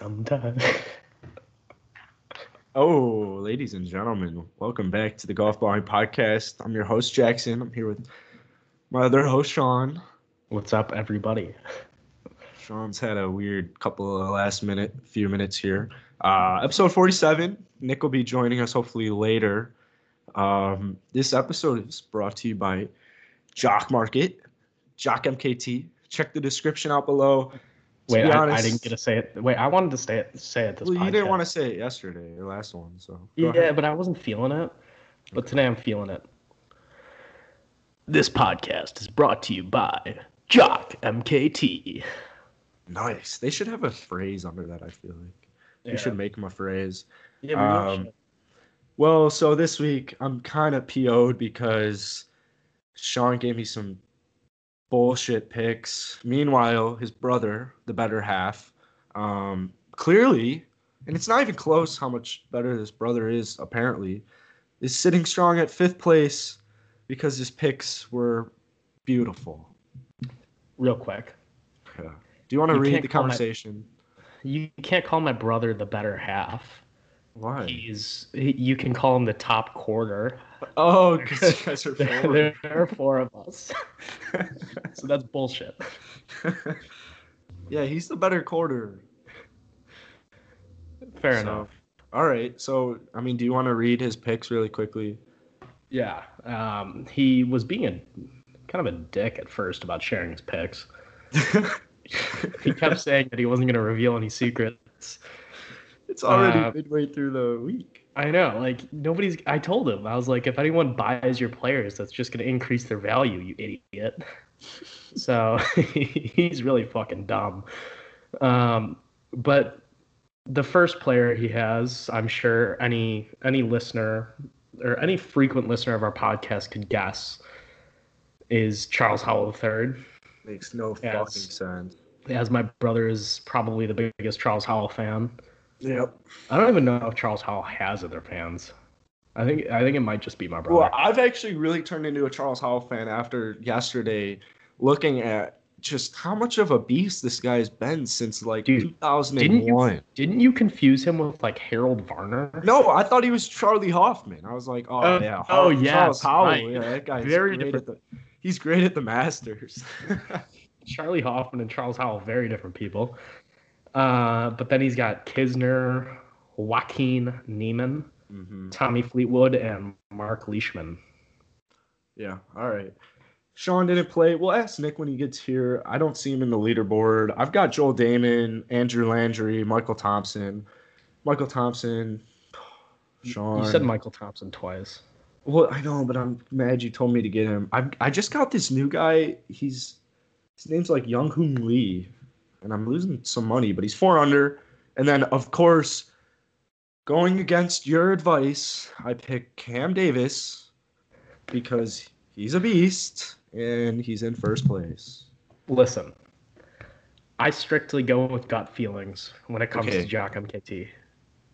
Sometimes. Oh, ladies and gentlemen, welcome back to the Golf Balling Podcast. I'm your host, Jackson. I'm here with my other host, Sean. What's up, everybody? Sean's had a weird couple of last minute, few minutes here. Uh, episode 47. Nick will be joining us hopefully later. Um, this episode is brought to you by Jock Market, Jock MKT. Check the description out below. To Wait, be I, I didn't get to say it. Wait, I wanted to say it. Say it this. Well, you didn't want to say it yesterday, your last one, so. go Yeah, ahead. but I wasn't feeling it. But today I'm feeling it. This podcast is brought to you by Jock MKT. Nice. They should have a phrase under that, I feel like. Yeah. We should make them a phrase. Yeah, we Um, should. Well, so this week I'm kind of PO'd because Sean gave me some bullshit picks. Meanwhile, his brother, the better half, um, clearly, and it's not even close how much better this brother is, apparently, is sitting strong at fifth place because his picks were beautiful. real quick. Yeah. Do you want to You read the call my- conversation? You can't call my brother the better half. Why? He's. He, you can call him the top quarter. Oh, because you guys are There, there are four of us, so that's bullshit. yeah, he's the better quarter. Fair So, enough. All right. So, I mean, do you want to read his picks really quickly? Yeah, um, he was being a kind of a dick at first about sharing his picks. He kept saying that he wasn't going to reveal any secrets. It's already Uh, midway through the week. I know, like nobody's. I told him I was like, if anyone buys your players, that's just going to increase their value, you idiot. so he's really fucking dumb. Um, but the first player he has, I'm sure any any listener or any frequent listener of our podcast could guess, is Charles Howell III. Makes no Yes. fucking sense. As my brother is probably the biggest Charles Howell fan. Yep. I don't even know if Charles Howell has other fans. I think I think it might just be my brother. Well, I've actually really turned into a Charles Howell fan after yesterday, looking at just how much of a beast this guy's been since like Dude, 2001. Didn't you confuse him with like Harold Varner? No, I thought he was Charlie Hoffman. I was like, oh, Oh, yeah, oh, Har- yes, Charles Howell. right. Yeah, that guy's Very great different. at the. He's great at the Masters. Charlie Hoffman and Charles Howell, very different people. Uh, but then he's got Kisner, Joaquin Niemann, hmm Tommy Fleetwood, and Marc Leishman. Yeah. All right. Sean didn't play. We'll ask Nick when he gets here. I don't see him in the leaderboard. I've got Joel Dahmen, Andrew Landry, Michael Thompson. Michael Thompson. Sean. You said Michael Thompson twice. Well, I know, but I'm mad you told me to get him. I I just got this new guy. He's his name's like Young Hoon Lee, and I'm losing some money, but he's four under. And then of course, going against your advice, I pick Cam Davis because he's a beast and he's in first place. Listen, I strictly go with gut feelings when it comes Okay. to Jock MKT.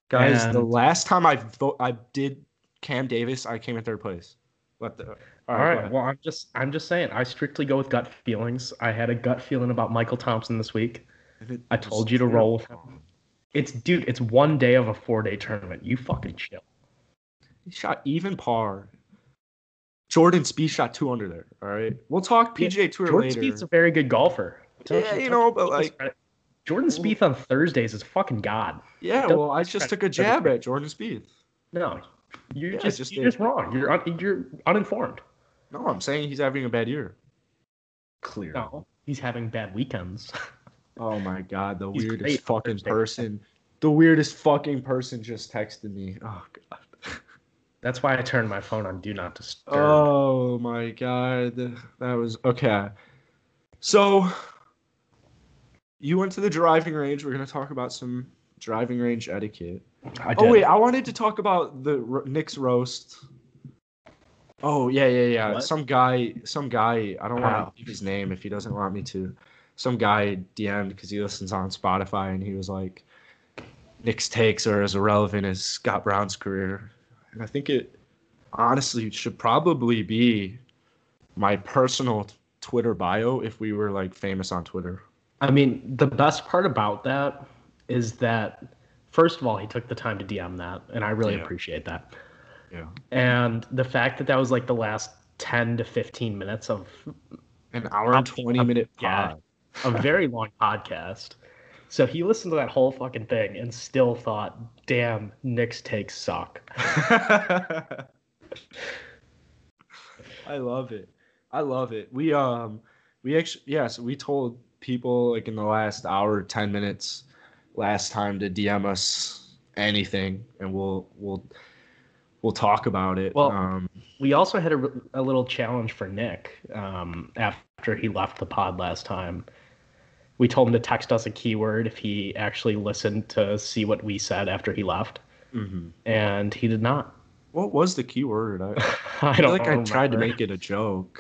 Guys, the last time I vo- I did Cam Davis, I came in third place. What the? All go right. Well, I'm just I'm just saying I strictly go with gut feelings. I had a gut feeling about Michael Thompson this week. I told you to roll with him. It's dude, it's one day of a four day tournament. You fucking chill. He shot even par. Jordan Spieth shot two under there. All right, we'll talk Yeah, PGA Tour Jordan later. Jordan Spieth's a very good golfer. Don't yeah, you don't know, but like, credit. Jordan Spieth on Thursdays is fucking god. yeah, don't well, I just took a jab at Jordan Spieth. No, you're Yeah, just, just you're just wrong. You're un, you're uninformed. No, I'm saying he's having a bad year. Clear. No, he's having bad weekends. Oh my god, the He's weirdest great fucking Thursday. person. The weirdest fucking person just texted me. Oh god. That's why I turned my phone on do not disturb. Oh my god, that was okay. So, you went to the driving range. We're gonna talk about some driving range etiquette. I Oh wait, I wanted to talk about the ro- Nick's roast. Oh yeah, yeah, yeah. What? Some guy, some guy. I don't Wow. want to give his name if he doesn't want me to. Some guy DM'd because he listens on Spotify, and he was like, "Nick's takes are as irrelevant as Scott Brown's career," and I think it honestly should probably be my personal Twitter bio if we were like famous on Twitter. I mean, the best part about that is that first of all he took the time to DM that, and I really Yeah. appreciate that. Yeah. And the fact that that was like the last ten to fifteen minutes of An hour and twenty minute Yeah. a very long podcast. So he listened to that whole fucking thing and still thought, "Damn, Nick's takes suck." I love it. I love it. We um we actually yes, we told people like in the last hour, ten minutes last time to DM us anything and we'll we'll we'll talk about it. Well- um We also had a, a little challenge for Nick um, after he left the pod last time. We told him to text us a keyword if he actually listened to see what we said after he left, mhm. and he did not. what was the keyword? I, I I don't like I tried to make it a joke.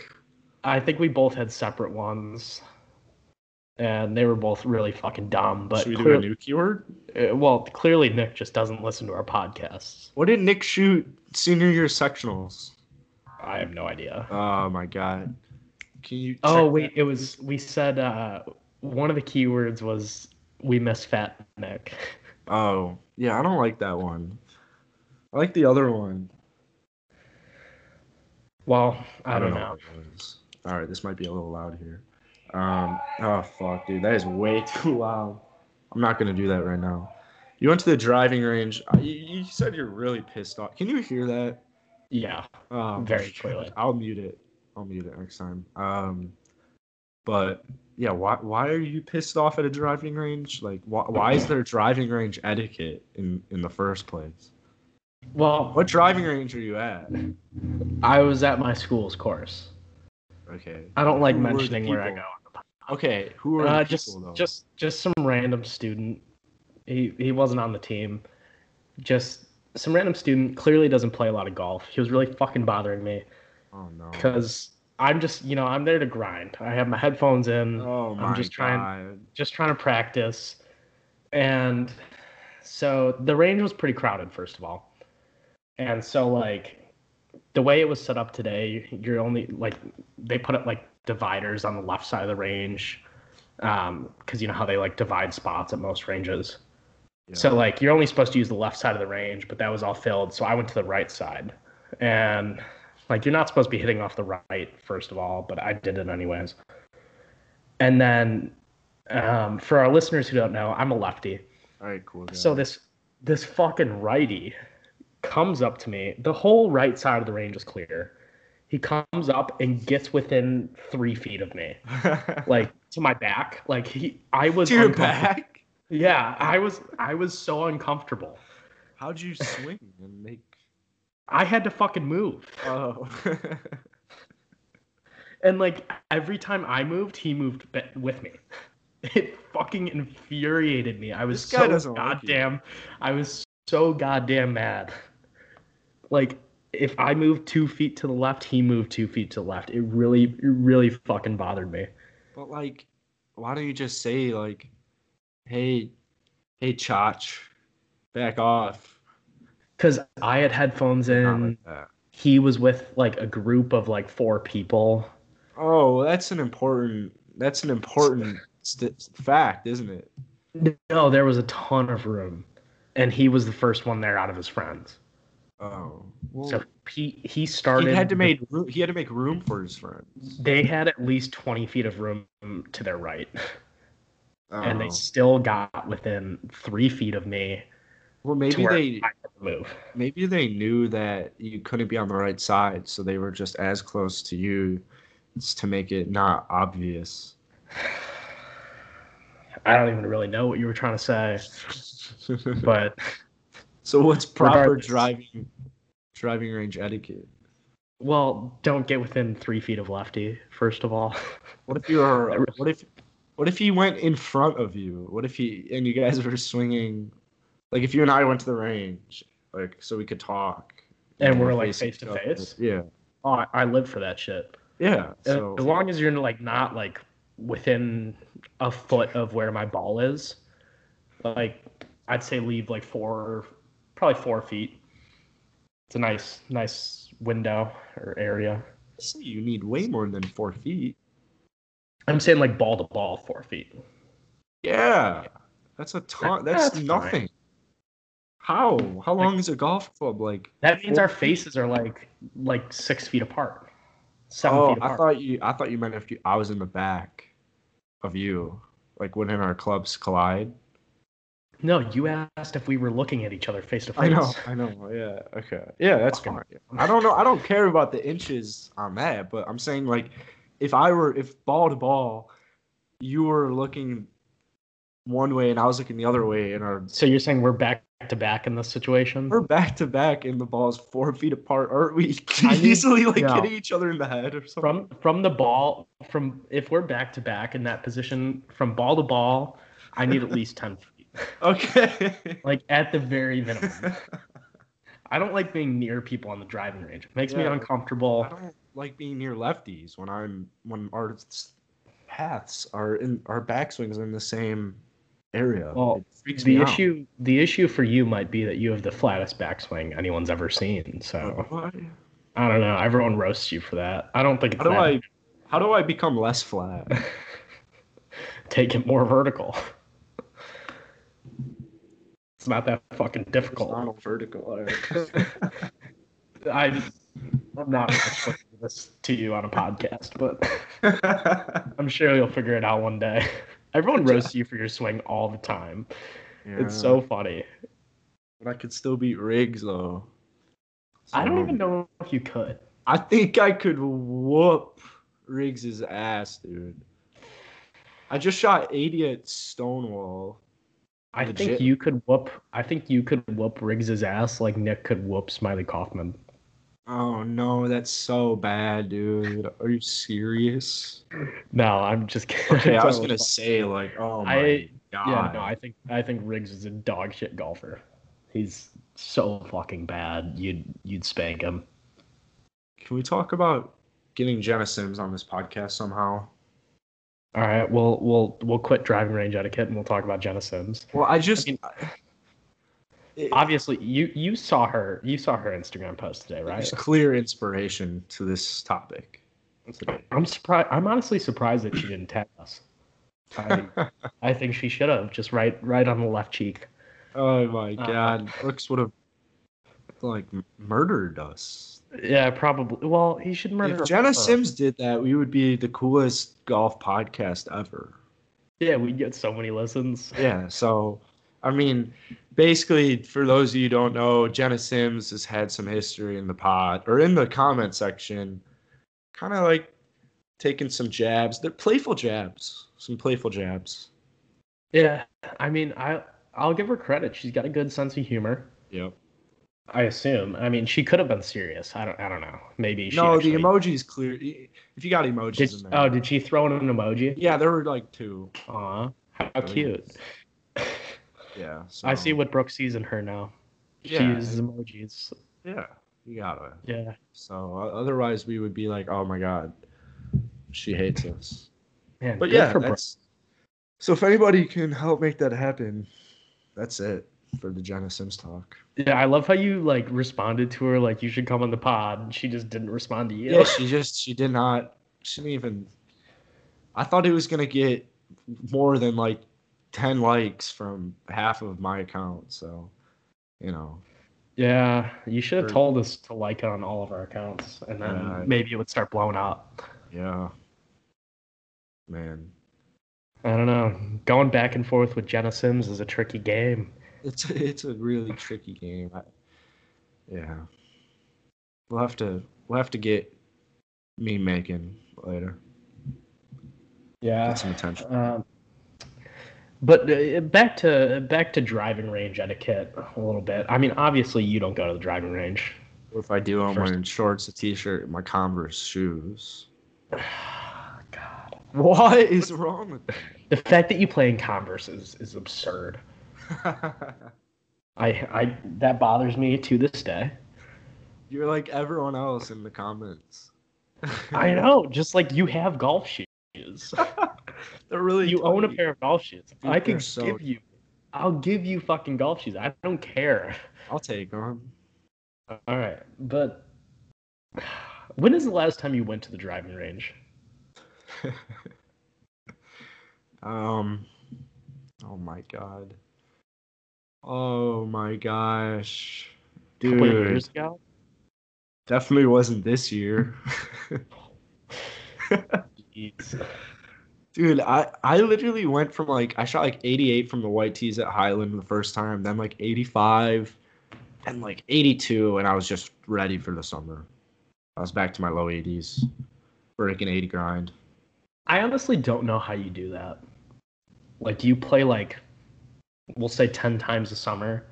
I think we both had separate ones, and they were both really fucking dumb. But Should we do a new keyword? uh, well, clearly Nick just doesn't listen to our podcasts. What did Nick shoot senior year sectionals? I have no idea. Oh my god. Can you Oh check wait, it was we said uh, one of the keywords was we miss Fat Nick. Oh, yeah, I don't like that one. I like the other one. Well, I, don't know. what it was. All right, this might be a little loud here. Um, oh fuck, dude, that is way too loud. I'm not gonna do that right now. You went to the driving range. Uh, You, you said you're really pissed off. Can you hear that? Yeah, Oh, Very clearly. I'll mute it. I'll mute it next time. Um, but yeah, why why are you pissed off at a driving range? Like, why why is there driving range etiquette in in the first place? well, What driving range are you at? I was at my school's course. Okay. I don't like Who mentioning where I go. Okay, who are Uh, just people just just some random student. He he wasn't on the team. Just some random student. Clearly doesn't play a lot of golf. He was really fucking bothering me oh no. because I'm just you know I'm there to grind. I have my headphones in. Oh my I'm just trying just trying to practice. And so the range was pretty crowded, first of all. And so, like, the way it was set up today, you're only, like, they put up, like, dividers on the left side of the range. Um, because you know how they, like, divide spots at most ranges. Yeah. So, like, you're only supposed to use the left side of the range, but that was all filled. So I went to the right side. And, like, you're not supposed to be hitting off the right, first of all, but I did it anyways. And then um, for our listeners who don't know, I'm a lefty. All right, cool. So this this fucking righty comes up to me. The whole right side of the range is clear. He comes up and gets within three feet of me, like to my back. Like he, I was to your back. Yeah, I was I was so uncomfortable. How'd you swing and make? I had to fucking move. Oh. And like every time I moved, he moved with me. It fucking infuriated me. I was so doesn't like goddamn. I was so goddamn mad. Like if I moved two feet to the left, he moved two feet to the left. It really, it really fucking bothered me. But like, why don't you just say like, "Hey, hey, Chach, back off." Cause I had headphones in. like. He was with like a group of like four people. Oh, that's an important. That's an important st- fact, isn't it? No, there was a ton of room, and he was the first one there out of his friends. Oh, well, So he he started. he had to make room. He had to make room for his friends. they had at least 20 feet of room to their right oh. and they Oh. still got within three feet of me well, maybe they move maybe they knew that you couldn't be on the right side, so they were just as close to you to make it not obvious. i don't even really know what you were trying to say but so what's proper Regardless. driving driving range etiquette? well don't get within three feet of lefty first of all What if you're what if what if he went in front of you? What if he and you guys were swinging like if you and I went to the range, like so we could talk. you And we're, like, face to face? Yeah. oh, I, I live for that shit Yeah. Uh, So as long as you're like not like within a foot of where my ball is like i'd say leave like four probably four feet it's a nice nice window or area so you need way more than four feet. I'm saying like ball to ball, four feet. Yeah. That's a ton. That- That's, that's fine. nothing. How? How long is a golf club? Like That means our feet? faces are like like six feet apart, seven Oh, feet I thought you. I thought you meant if you, I was in the back of you, like when our clubs collide. No, you asked if we were looking at each other face to face. I know. I know. Yeah. Okay. Yeah, that's Fucking- fine. I don't know. I don't care about the inches on that, but I'm saying like, if I were if ball to ball, you were looking one way and I was looking the other way, and our So you're saying we're back to back in this situation? we're back to back and the ball's four feet apart, aren't we? I easily like no. hitting each other in the head or something. From from the ball, from if we're back to back in that position, from ball to ball, I need at least ten feet. Okay. Like at the very minimum. I don't like being near people on the driving range. It makes me uncomfortable. I don't like being near lefties when I'm when our paths are in our backswings are in the same area. Well, The me out. issue the issue for you might be that you have the flattest backswing anyone's ever seen. So What? I don't know. Everyone roasts you for that. I don't think it's How do that I how do I become less flat? take it more vertical. It's not that fucking difficult. Horizontal, vertical. I, I'm not explaining this to you on a podcast, but I'm sure you'll figure it out one day. Everyone roasts you for your swing all the time. It's so funny. But I could still beat Riggs though. I don't even know if you could. I think I could whoop Riggs's ass, dude. I just shot 80 at Stonewall. I Legit. think you could whoop. I think you could whoop Riggs's ass like Nick could whoop Smylie Kaufman. Oh no, that's so bad, dude. Are you serious? No, I'm just kidding. Okay, I was gonna say like, oh my I- god. Yeah, no, I think I think Riggs is a dog shit golfer. He's so fucking bad. You'd you'd spank him. Can we talk about getting Jena Sims on this podcast somehow? All right, we'll we'll we'll quit driving range etiquette and we'll talk about Jena Sims. Well, I just. mean, it- Obviously, you you saw her you saw her Instagram post today, right? There's clear inspiration to this topic. I'm surprised. I'm honestly surprised that she didn't tag us. I, I think she should have just right right on the left cheek. oh my Uh, god, Brooks would have like murdered us. Yeah, probably. Well, he should murder. If Jena her. Sims did that, we would be the coolest golf podcast ever. Yeah, we'd get so many listens. Yeah, so I mean, basically, for those of you who don't know, Jena Sims has had some history in the pod or in the comment section, kind of like taking some jabs. They're playful jabs, some playful jabs. Yeah, I mean, I I'll give her credit. She's got a good sense of humor. Yep. I assume. I mean, she could have been serious. I don't. I don't know. Maybe she. No, actually, the emoji's clear. If you got emojis Did, in there. oh, did she throw in an emoji? Yeah, there were like two. Aw, how Really? cute. Yeah. So, I see what Brooks sees in her now. She Yeah. uses emojis. Yeah, you gotta. Yeah. So otherwise, we would be like, oh my god, she hates us. Man, But yeah, that's. So if anybody can help make that happen, that's it for the Jena Sims talk. Yeah, I love how you like responded to her like you should come on the pod. and She just didn't respond to you. Yeah, she just she did not. She didn't even. I thought it was gonna get more than like ten likes from half of my account. So, you know, Yeah, you should have told us to like it on all of our accounts, and then Yeah. maybe it would start blowing up. yeah, man, I don't know. Going back and forth with Jena Sims is a tricky game. It's it's a really tricky game. I, yeah, we'll have to we'll have to get me making later. Yeah. Get some attention. Um, but uh, back to back to driving range etiquette a little bit. I mean, obviously you don't go to the driving range. Or if I do, I'm wearing shorts, a t-shirt, and my Converse shoes. God, What is wrong with that? the fact that you play in Converse is, is absurd. That? I I that bothers me to this day. You're like everyone else in the comments. I know, just like you have golf shoes. They're really. You own a pair of golf shoes. Dude, I they're so- give you. I'll give you fucking golf shoes. I don't care. I'll take them. All right, but when is the last time you went to the driving range? um, Oh my god. Oh my gosh. Dude, years ago. definitely wasn't this year. Dude, I, I literally went from like I shot like 88 from the white tees at Highland the first time, then like 85 and like 82 and I was just ready for the summer. I was back to my low 80s. Breaking 80 grind. I honestly don't know how you do that. Like, do you play like, we'll say ten times a summer,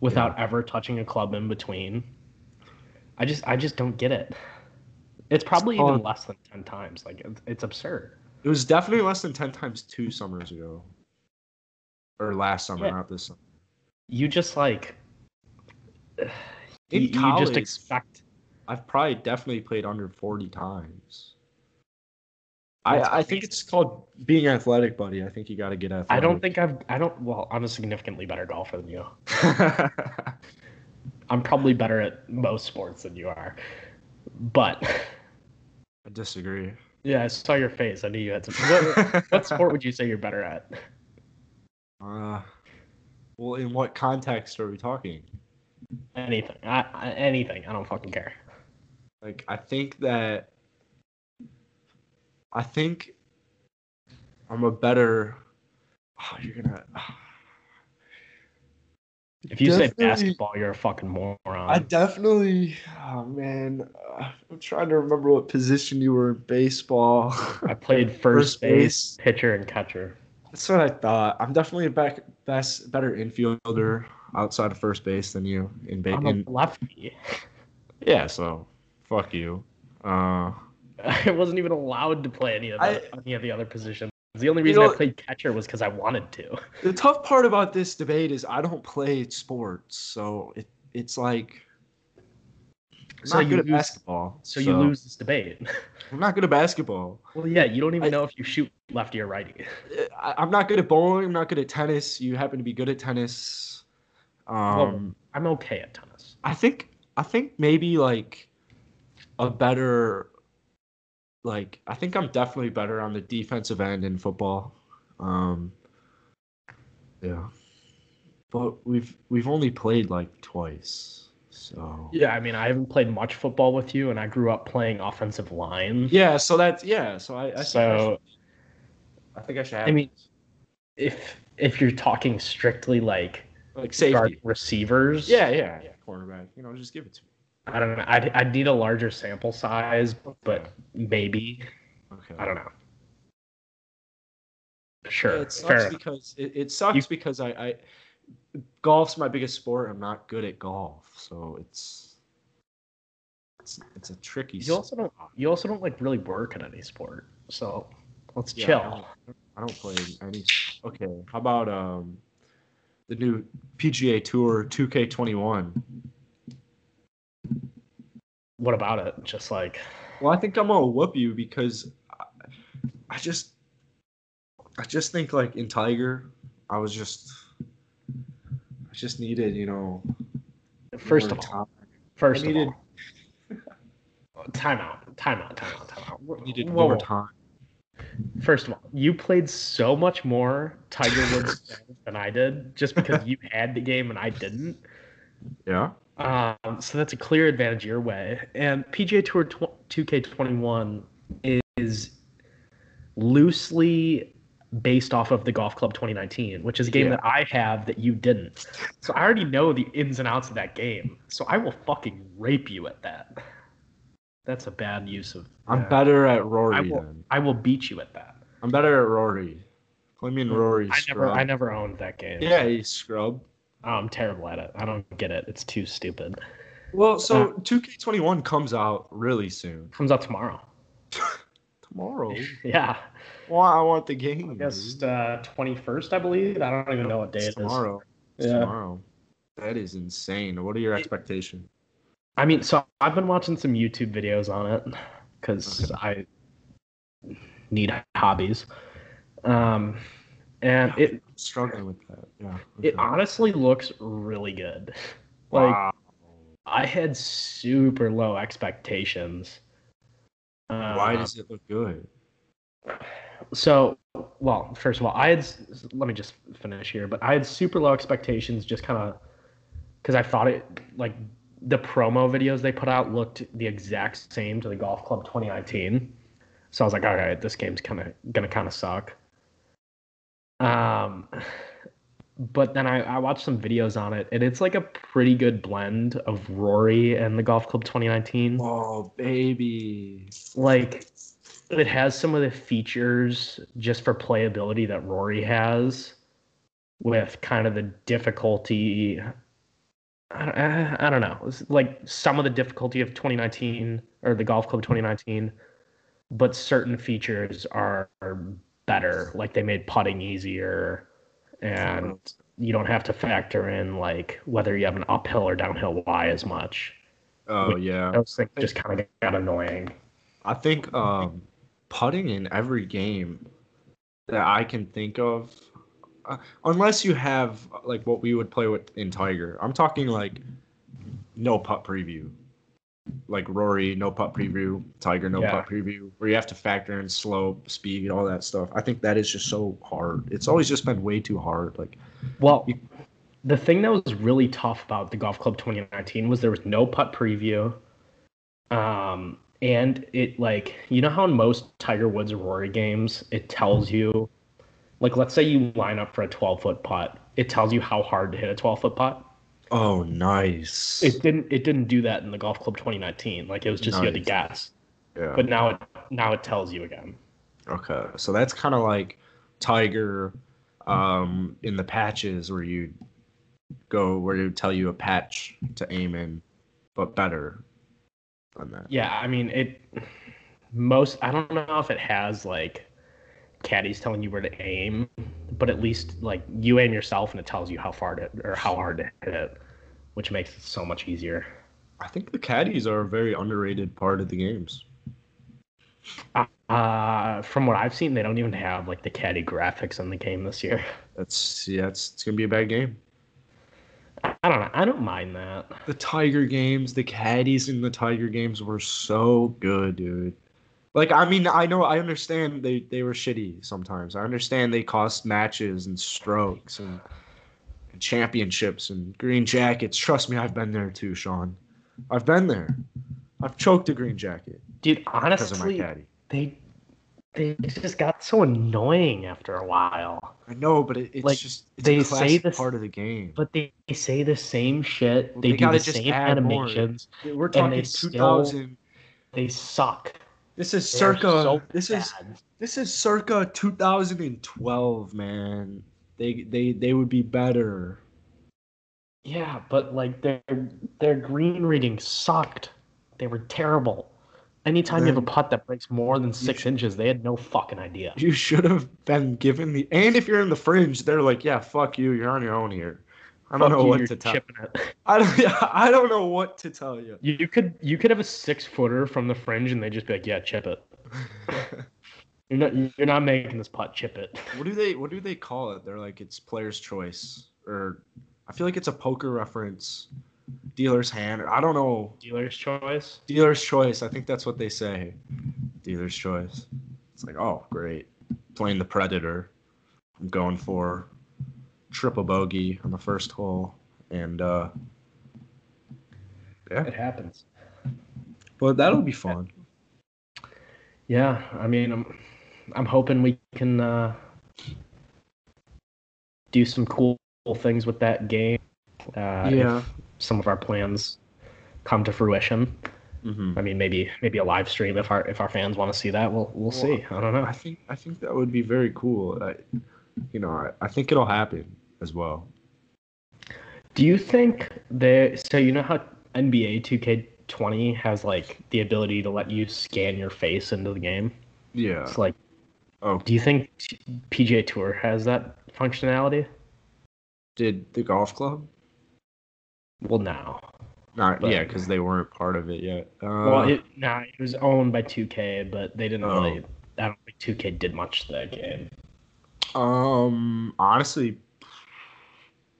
without ever touching a club in between? I just, I just don't get it. It's probably even called- less than ten times. Like, it's, it's absurd. It was definitely less than 10 times two summers ago. Or last summer, Yeah. not this summer. You just like, you, In you just expect. I've probably definitely played under 40 times. I, I think it's called being athletic, buddy. I think you got to get athletic. I don't think I've, I don't. Well, I'm a significantly better golfer than you. I'm probably better at most sports than you are. But I disagree. yeah, I saw your face. I knew you had some. What, what sport would you say you're better at? Uh, well, in what context are we talking? Anything. I, I, anything. I don't fucking care. Like, I think that. I think I'm a better. Oh, you're gonna. If you say basketball, you're a fucking moron. I definitely. Oh man, I'm trying to remember what position you were in baseball. I played first, First base, base. pitcher, and catcher. That's what I thought. I'm definitely a back best better infielder outside of first base than you in baseball. I'm a lefty. Yeah, so fuck you. Uh I wasn't even allowed to play any of the, I- any of the other positions. The only You reason know- I played catcher was because I wanted to. the tough part about this debate is I don't play sports, so it it's like I'm So not you good at lose- basketball. So you lose this debate. I'm not good at basketball. Well, yeah, you don't even I- know if you shoot lefty or righty. I, I'm not good at bowling. I'm not good at tennis. You happen to be good at tennis. Um, I'm okay at tennis. I think I think maybe like a better like I think I'm definitely better on the defensive end in football. Um yeah. But we've we've only played like twice. So Yeah, I mean, I haven't played much football with you, and I grew up playing offensive line. Yeah, so that's yeah, so I, I think I So, should- I think I should have I mean, if if you're talking strictly like like safety. receivers, Yeah, yeah, yeah. Cornerback. You know, just give it to me. I don't know. I'd, I'd need a larger sample size, but maybe Okay. I don't know. Sure, Yeah, it fair sucks enough. because it, it sucks You- because I, I golf's my biggest sport. I'm not good at golf, so it's it's it's a tricky. You also don't. You also don't like really work in any sport, so let's Yeah, I chill. don't- I don't play any. Okay, how about um the new PGA Tour 2K21? What about it? Just like Well, I think I'm gonna whoop you because I, I just I just think like in Tiger, I was just I just needed you know first of all, time. first I needed- of all, time out, time out, time out, time out. I needed Whoa, more time. First of all, you played so much more Tiger Woods than I did, just because you had the game and I didn't. Yeah. Um, so that's a clear advantage your way. And PGA Tour tw- 2K21 is loosely based off of the Golf Club 2019, which is a game Yeah. that I have that you didn't. So I already know the ins and outs of that game. So I will fucking rape you at that. That's a bad use of. I'm yeah. better at Rory I will, then. I will beat you at that. I'm better at Rory. I mean Rory. I never, scrub. I never owned that game. Yeah, you scrub. Oh, I'm terrible at it. I don't get it. It's too stupid. Well, so 2K21 comes out really soon. Comes out tomorrow. Tomorrow. Yeah. well, I want the game. August dude. uh, 21st, I believe. I don't even know what day It's it is. tomorrow. It's Yeah. tomorrow. That is insane. What are your expectations? I mean, so I've been watching some YouTube videos on it because I need hobbies. Um, and it I'm struggling with that. Yeah. it honestly looks really good. Like wow. I had super low expectations. Why Um, does it look good? So so well. First of all, I had let me just finish here, but I had super low expectations, just kind of because I thought it like the promo videos they put out looked the exact same to the Golf Club 2019. So I was like, all right, this game's kind of gonna kind of suck. Um, but then I, I watched some videos on it, and it's like a pretty good blend of Rory and the Golf Club 2019 Oh baby. like it has some of the features just for playability that Rory has with kind of the difficulty I, I, I don't know It's like some of the difficulty of 2019 or the golf club 2019 but certain features are, are better like they made putting easier and you don't have to factor in like whether you have an uphill or downhill lie as much Oh yeah. those things just kind of got annoying I think um, putting in every game that I can think of, uh, unless you have like what we would play with in Tiger. I'm talking like no putt preview, like Rory no putt preview, Tiger no Yeah. putt preview, where you have to factor in slope, speed, all that stuff. I think that is just so hard. It's always just been way too hard. Like Well, You- the thing that was really tough about the Golf Club 2019 was there was no putt preview. Um, and it like you know how in most Tiger Woods or Rory games it tells you, like let's say you line up for a 12 foot putt, it tells you how hard to hit a 12 foot putt. Oh nice. It didn't it didn't do that in the Golf Club 2019. Like it was just you had to guess. yeah. But now it now it tells you again. Okay, so that's kind of like Tiger um, in the patches where you go where you tell you a patch to aim in, but better than that. Yeah, I mean it. Most I don't know if it has like caddies telling you where to aim, but at least like you aim yourself and it tells you how far to or how hard to hit it, which makes it so much easier. I think the caddies are a very underrated part of the games. Uh, from what I've seen, they don't even have like the caddy graphics in the game this year. That's yeah, it's, it's gonna be a bad game. I don't know. I don't mind that. The Tiger games, the caddies in the Tiger games were so good, dude. Like I mean, I know I understand they they were shitty sometimes. I understand they cost matches and strokes and, and championships and green jackets. Trust me, I've been there too, Sean. I've been there. I've choked a green jacket Dude, honestly, they they just got so annoying after a while. I know, but it, it's like, just it's they say this- part of the game. But they, they say the same shit. Well, they, they do the same more. animations. We're they talking still- 2000. They suck. This is circa. so this is. This is circa 2012, man. They they they would be better. Yeah, but like their their green reading sucked. They were terrible. Anytime you have a putt that breaks more than six inches, they had no fucking idea. You should have been given the. And if you're in the fringe, they're like, yeah, fuck you. You're on your own here. I don't know you, what to tell. I don't. I don't know what to tell you. You, you could you could have a six footer from the fringe and they just be like, yeah, chip it. You're not you're not making this putt, chip it. what do they What do they call it? They're like it's player's choice, or I feel like it's a poker reference, dealer's hand. I don't know. Dealer's choice. Dealer's choice. I think that's what they say. Dealer's choice. It's like, oh, great. Playing the Predator. I'm going for triple bogey on the first hole. And, uh, yeah. It happens. But that'll be fun. Yeah, I mean, I'm I'm hoping we can uh, do some cool things with that game. Uh, Yeah. If some of our plans come to fruition. hmm I mean, maybe maybe a live stream if our if our fans want to see that. We'll we'll Well, see. I don't know. I think I think that would be very cool. I, you know, I, I think it'll happen as well. Do you think that so you know how NBA 2K20 has like the ability to let you scan your face into the game? Yeah. It's like, Oh, do you think PGA Tour has that functionality? did the golf club? Well, no. Not But- yeah, because they weren't part of it yet. Uh, Well, it nah, it was owned by 2K, but they didn't Oh. really. I don't think 2K did much to that game. um, honestly,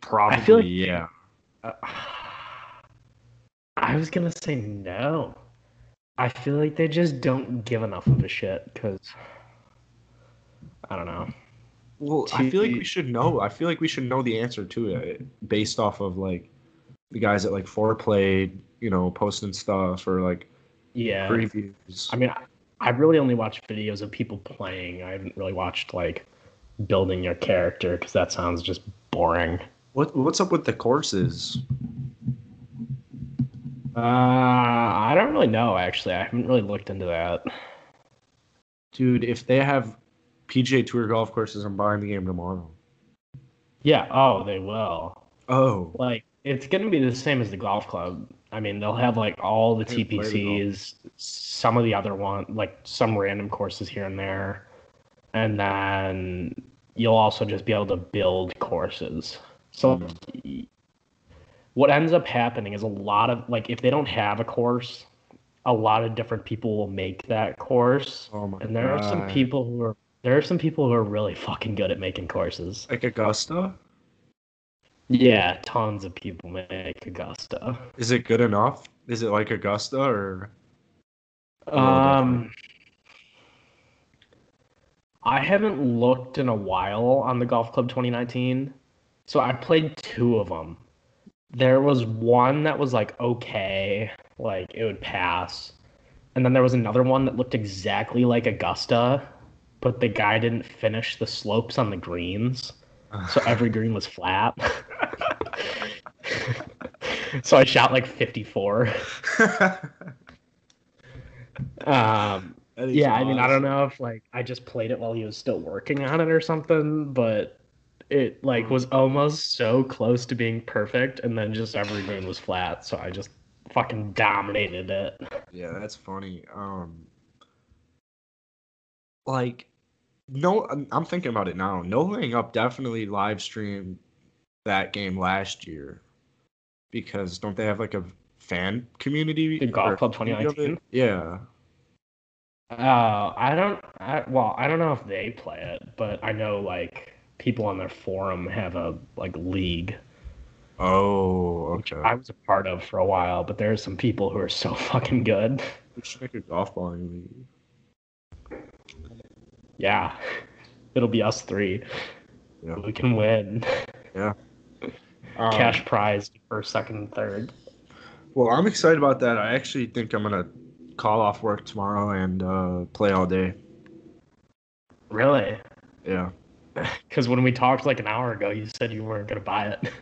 probably feel like- yeah. Uh, I was gonna say no. I feel like they just don't give enough of a shit because I don't know. Well, I feel like we should know. I feel like we should know the answer to it based off of like the guys at like Fore Play, you know, posting stuff or like Yeah. previews. I mean, I, I really only watch videos of people playing. I haven't really watched like building your character because that sounds just boring. What what's up with the courses? Uh, I don't really know actually. I haven't really looked into that. Dude, if they have PGA Tour golf courses, I'm buying the game tomorrow. Yeah. Oh, they will. Oh, Like it's gonna be the same as the golf club. I mean, they'll have like all the I haven't played the golf. TPCs, some of the other one, like some random courses here and there, and then you'll also just be able to build courses. So Hmm. what ends up happening is a lot of like if they don't have a course, a lot of different people will make that course, oh my and there are some people who are there are some people who are really fucking good at making courses. like Augusta. Yeah, tons of people make Augusta. Is it good enough? Is it like Augusta or? Um, I haven't looked in a while on the Golf Club 2019, so I played two of them. There was one that was like okay, like it would pass, and then there was another one that looked exactly like Augusta, but the guy didn't finish the slopes on the greens, so every green was flat. so I shot like 54. Um, yeah, I mean, I don't know if like I just played it while he was still working on it or something, but it like was almost so close to being perfect, and then just every green was flat, so I just fucking dominated it. Yeah, that's funny. Um, like, no, I'm- thinking about it now. No Laying Up definitely live streamed that game last year because don't they have like a fan community? The Golf Club community 2019? Yeah. Uh, I don't. I, well, I don't know if they play it, but I know like people on their forum have a like league, Oh, okay. I was a part of for a while. But there are some people who are so fucking good. We should make a golf balling league. Yeah, it'll be us three. Yeah. We can win. Um, Cash prize first, second, third. Well, I'm excited about that. I actually think I'm gonna call off work tomorrow and uh, play all day. Really? Yeah. Because when we talked like an hour ago, you said you weren't gonna buy it.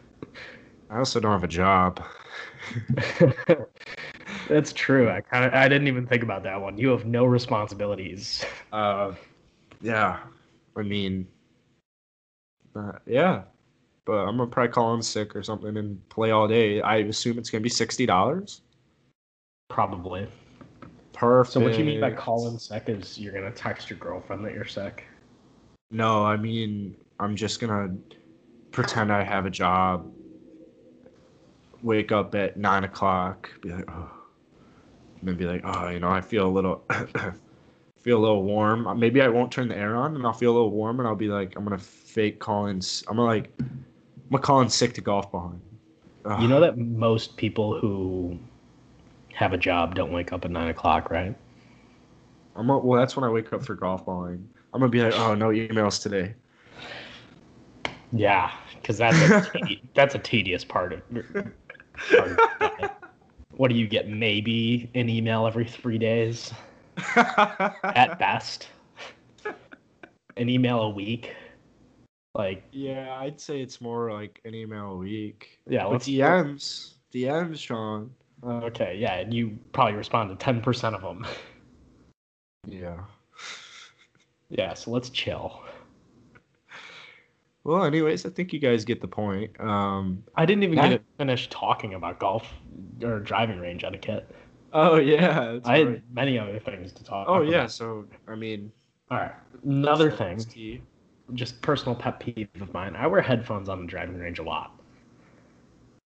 I also don't have a job. That's true. I kind of I didn't even think about that one. You have no responsibilities. Uh, yeah. I mean, uh, yeah. But I'm gonna probably call in sick or something and play all day. I assume it's gonna be sixty dollars. Probably. Perfect. So what you mean by calling sick is you're gonna text your girlfriend that you're sick. No, I mean I'm just gonna pretend I have a job. Wake up at nine o'clock, be like, oh, and then be like, oh, you know, I feel a little, feel a little warm. Maybe I won't turn the air on, and I'll feel a little warm, and I'll be like, I'm gonna fake call in. s- I'm gonna like, I'm gonna call in sick to golf behind. Ugh. You know that most people who have a job don't wake up at nine o'clock, right? I'm gonna, well, that's when I wake up for golf balling. I'm gonna be like, oh, no emails today. Yeah, because that's a tedi- that's a tedious part of. Part of the what do you get? Maybe an email every three days at best. An email a week. Like yeah, I'd say it's more like an email a week. yeah, But DMs, DMs, Sean. Okay, yeah, and you probably respond to ten percent of them. Yeah. Yeah, so let's chill. Well, anyways, I think you guys get the point. Um. I didn't even Yeah. get finished talking about golf or driving range etiquette. Oh yeah. I had many other things to talk. Oh about. yeah. So I mean. All right. Another thing, NXT. just personal pet peeve of mine. I wear headphones on the driving range a lot.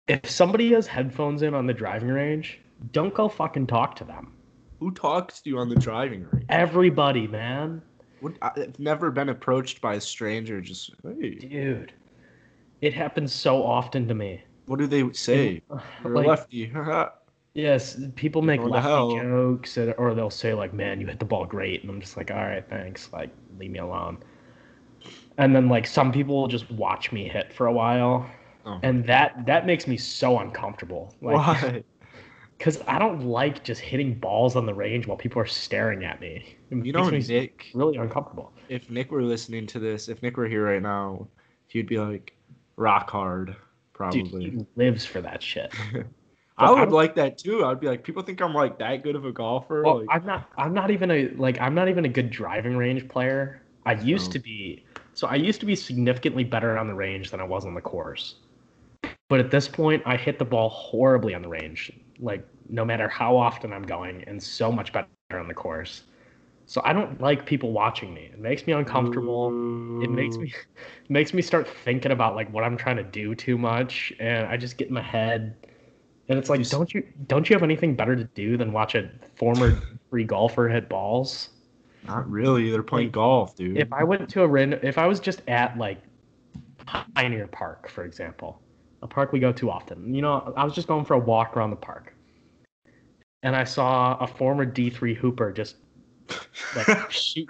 If somebody has headphones in on the driving range, don't go fucking talk to them. Who talks to you on the driving range? Everybody, man. What, I've never been approached by a stranger. Just hey, Dude. It happens so often to me. what do they say? You're Like, lefty. Yes, people make lefty jokes, or they'll say like, "Man, you hit the ball great," and I'm just like, "All right, thanks. Like, leave me alone." and then like some people will just watch me hit for a while, Oh. and that that makes me so uncomfortable. Like, Why? Because I don't like just hitting balls on the range while people are staring at me. It You know, Nick. really uncomfortable. If Nick were listening to this, if Nick were here right now, he'd be like rock hard, Dude, probably. he lives for that shit. I would don't- like that too. I'd be like, people think I'm like that good of a golfer. Well, like, I'm not. I'm not even a like. I'm not even a good driving range player. I used Oh. to be. So I used to be significantly better on the range than I was on the course. But at this point, I hit the ball horribly on the range. Like no matter how often I'm going, and so much better on the course. So I don't like people watching me. It makes me uncomfortable. It makes me it makes me start thinking about like what I'm trying to do too much, and I just get in my head. And it's like, don't you don't you have anything better to do than watch a former free golfer hit balls? Not really. They're playing Like, golf, dude. If I went to a random, if I was just at like Pioneer Park, for example, a park we go to often, you know, I was just going for a walk around the park, and I saw a former D3 hooper just like shoot,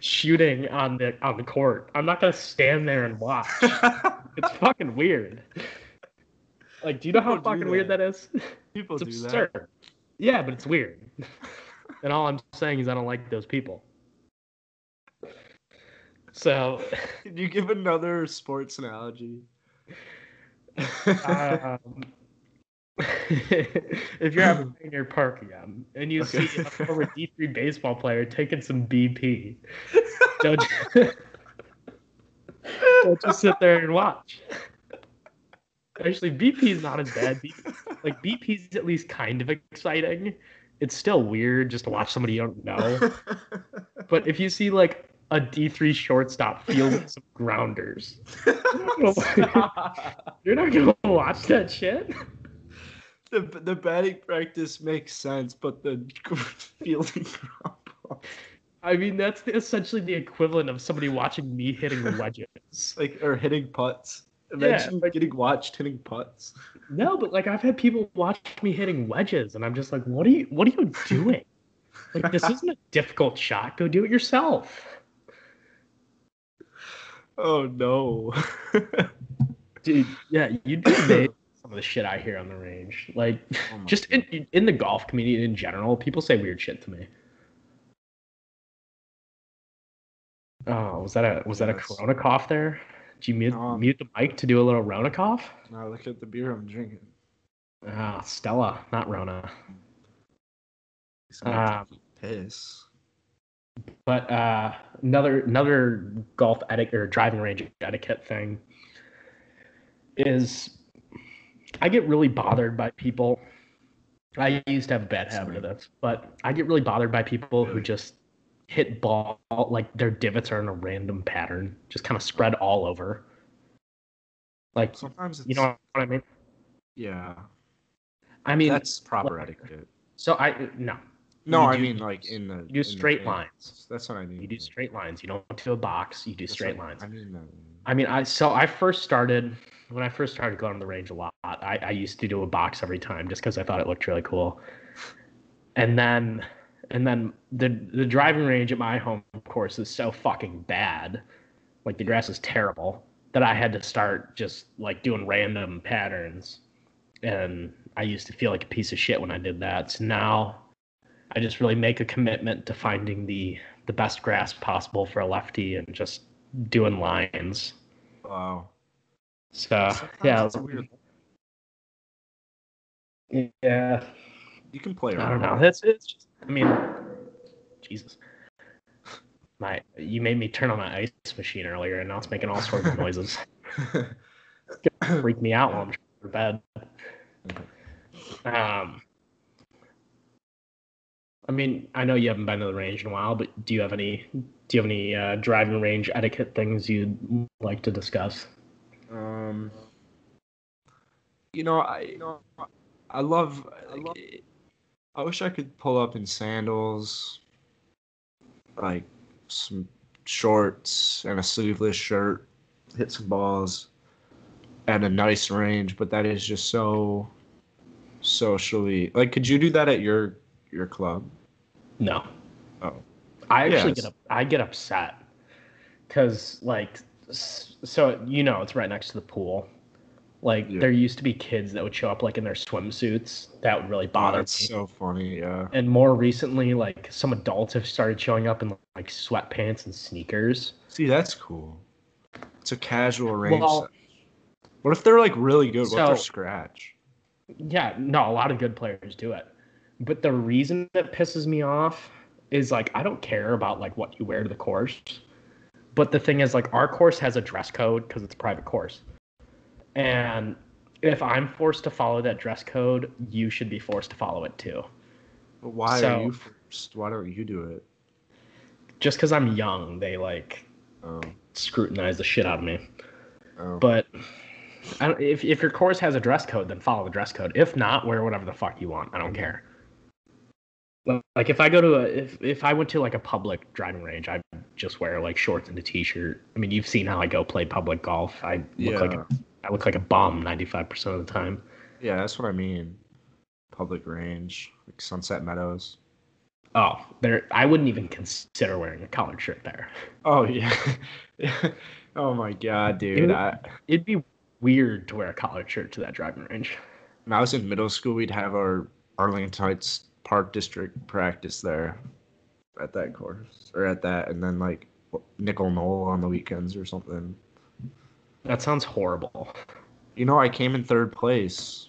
shooting on the on the court. I'm not gonna stand there and watch. It's fucking weird. Like, do you know how People fucking weird that. that is? people It's do absurd. that. Yeah, but it's weird. and all I'm saying is I don't like those people. So, Can you give another sports analogy? Um, if you're at Pioneer Park again and you see a former D3 baseball player taking some BP, don't, don't just sit there and watch. Actually, BP is not as bad. BP, like BP is at least kind of exciting. It's still weird just to watch somebody you don't know. But if you see like a D3 shortstop fielding some grounders, you're not gonna watch that shit. the the batting practice makes sense, but the fielding problem, I mean, that's the, essentially the equivalent of somebody watching me hitting the wedges. like or hitting putts. Yeah, Imagine like- getting watched hitting putts. No, but like I've had people watch me hitting wedges, and I'm just like, what are you? What are you doing? Like this isn't a difficult shot. Go do it yourself. Oh no. Dude, yeah, you do some of the shit I hear on the range. Like, Oh just in in the golf community in general, people say weird shit to me. Oh, was that a was that a. Corona cough there? Did you mute, Um, mute the mic to do a little Rona cough? now look at the beer I'm drinking. Ah, Stella, not Rona. It's gonna Um, piss. But uh, another another golf etiquette or driving range etiquette thing is I get really bothered by people. I used to have a bad habit of this, but I get really bothered by people who just hit ball like their divots are in a random pattern, just kind of spread all over. Like Sometimes it's you know what I mean? yeah. I mean, that's proper like- etiquette. so I no, No, you I do- mean like in the you do in the straight lines. That's what I mean. You do straight lines. You don't do a box. You do That's straight lines. I mean, I mean, I so I first started when I first started going to the range a lot. I, I used to do a box every time just because I thought it looked really cool. And then, and then the the driving range at my home course is so fucking bad, like the grass is terrible that I had to start just like doing random patterns, and I used to feel like a piece of shit when I did that. So now, I just really make a commitment to finding the the best grass possible for a lefty and just doing lines. wow. So Sometimes yeah, it's weird. yeah. You can play around. I don't know. It's it's just. I mean, Jesus. My you made me turn on my ice machine earlier, and now it's making all sorts of noises. Freak me out while I'm trying to bed. Um. I mean, I know you haven't been to the range in a while, but do you have any do you have any uh, driving range etiquette things you'd like to discuss? Um, you know, I you know, I love. I love. I wish I could pull up in sandals, like some shorts and a sleeveless shirt, hit some balls at a nice range, but that is just so socially. Like, could you do that at your your club? No. Oh. I actually Yes. get up. I get upset because like so you know it's right next to the pool. Like Yeah. there used to be kids that would show up like in their swimsuits. That would really Oh, that's me. so funny. Yeah. and more recently, like some adults have started showing up in like sweatpants and sneakers. See, that's cool. It's a casual range. Well- what if they're like really good? what if they're scratch? Yeah, no, a lot of good players do it. But the reason that pisses me off is like I don't care about like what you wear to the course. But the thing is like our course has a dress code because it's a private course. And if I'm forced to follow that dress code, you should be forced to follow it too. But why so- are you first? Why don't you do it? Just because I'm young, they like Oh, scrutinize the shit out of me. oh. But I don't, if if your course has a dress code, then follow the dress code. If not, wear whatever the fuck you want. I don't care. Like if I go to a if if I went to like a public driving range, I'd just wear like shorts and a t-shirt. I mean, you've seen how I go play public golf. I look like a, I look like a bum ninety five percent of the time. yeah, that's what I mean. Public range, like Sunset Meadows. Oh, there I wouldn't even consider wearing a collared shirt there. Oh yeah. oh my god, dude. Dude. I, It'd be weird to wear a collared shirt to that driving range. when I was in middle school, we'd have our Arlington Heights Park District practice there at that course or at that, and then like Nickel Knoll on the weekends or something. That sounds horrible. You know, I came in third place.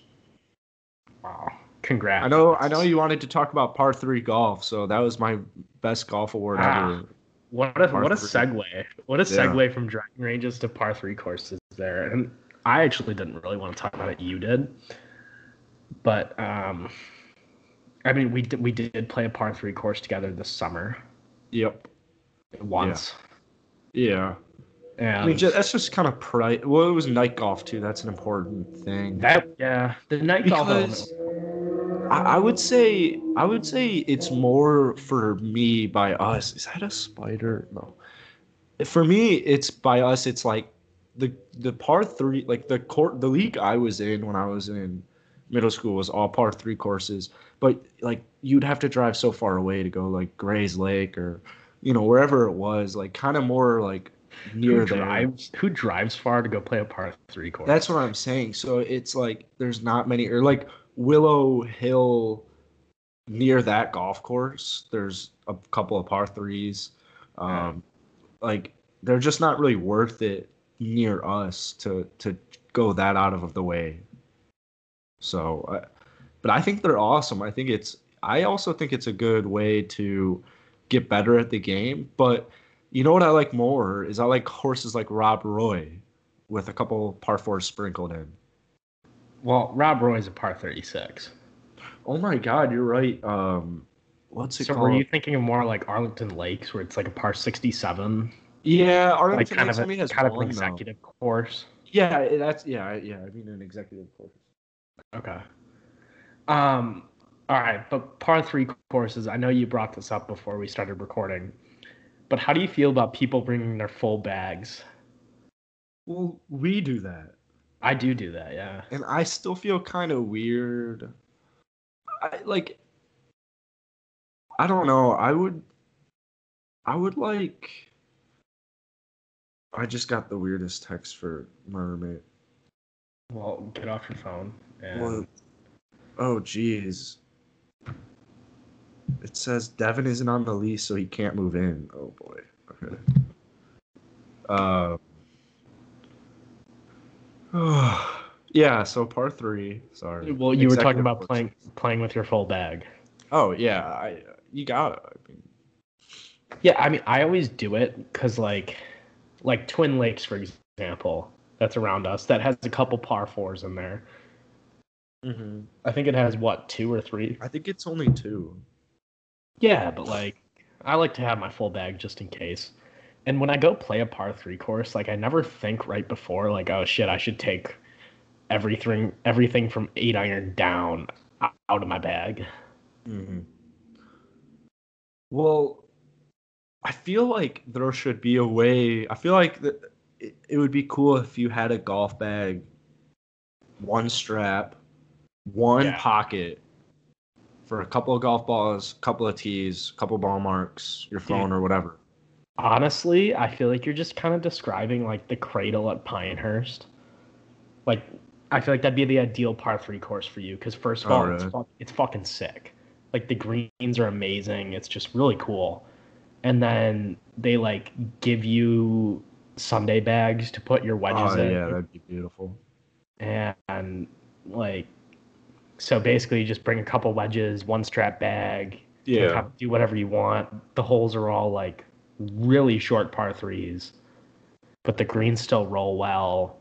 Wow. Congrats. I know, I know you wanted to talk about par three golf, so that was my best golf award Ah. ever. What a Par what a segue! What a Yeah. segue from driving ranges to par three courses there. And I actually didn't really want to talk about it. You did, but um, I mean, we did we did play a par three course together this summer Yep. once, Yeah. and I mean, ju- that's just kind of pri Well, it was night golf too. That's an important thing. that yeah, the night golf because. I, I would say I would say it's more for me by us. Is that a spider? No. For me, it's by us. It's like the the par three, like the court, the league I was in when I was in middle school was all par three courses. But like you'd have to drive so far away to go like Gray's Lake or you know wherever it was, like kind of more like near Who there. who drives far to go play a par three course? That's what I'm saying. So it's like there's not many, or like Willow Hill near that golf course. There's a couple of par threes. Um, like they're just not really worth it near us to to go that out of the way. So, but I think they're awesome. I think it's. I also think it's a good way to get better at the game. But you know what I like more is I like horses like Rob Roy with a couple par fours sprinkled in. well, Rob Roy's a par thirty six. Oh my God, you're right. Um, what's it So called? were you thinking of more like Arlington Lakes, where it's like a par sixty seven? yeah, like Arlington kind Lakes of a, has kind of an though. executive course. Yeah, that's yeah, yeah. I mean an executive course. Okay. Um. All right, but par three courses. I know you brought this up before we started recording, but how do you feel about people bringing their full bags? Well, we do that, I do do that. Yeah. and I still feel kind of weird. I like. I don't know. I would. I would like. I just got the weirdest text for my roommate. Well, get off your phone. And Well, oh jeez. It says Devin isn't on the lease, so he can't move in. Oh boy. Okay. Uh. yeah. So par three. Sorry. well, you were talking about playing playing with your full bag. Oh yeah. I. You got it. I mean, Yeah, I mean, I always do it because, like, like Twin Lakes, for example, that's around us. That has a couple par fours in there. I think it has what two or three. I think it's only two. Yeah, but like, I like to have my full bag just in case. And when I go play a par three course, like, I never think right before, like, oh shit, I should take everything, everything from eight iron down out of my bag. Mm-hmm. Well, I feel like there should be a way. I feel like that it, it would be cool if you had a golf bag, one strap, one Yeah. pocket for a couple of golf balls, couple of tees, couple ball marks, your phone or whatever. Honestly, I feel like you're just kind of describing like the cradle at Pinehurst. Like, I feel like that'd be the ideal par three course for you because first of Oh, all, it's, fu- it's fucking sick. Like the greens are amazing. It's just really cool. And then they like give you Sunday bags to put your wedges Oh in. yeah, that'd be beautiful. and like so basically you just bring a couple wedges one strap bag Yeah. of do whatever you want the holes are all like really short par threes but the greens still roll well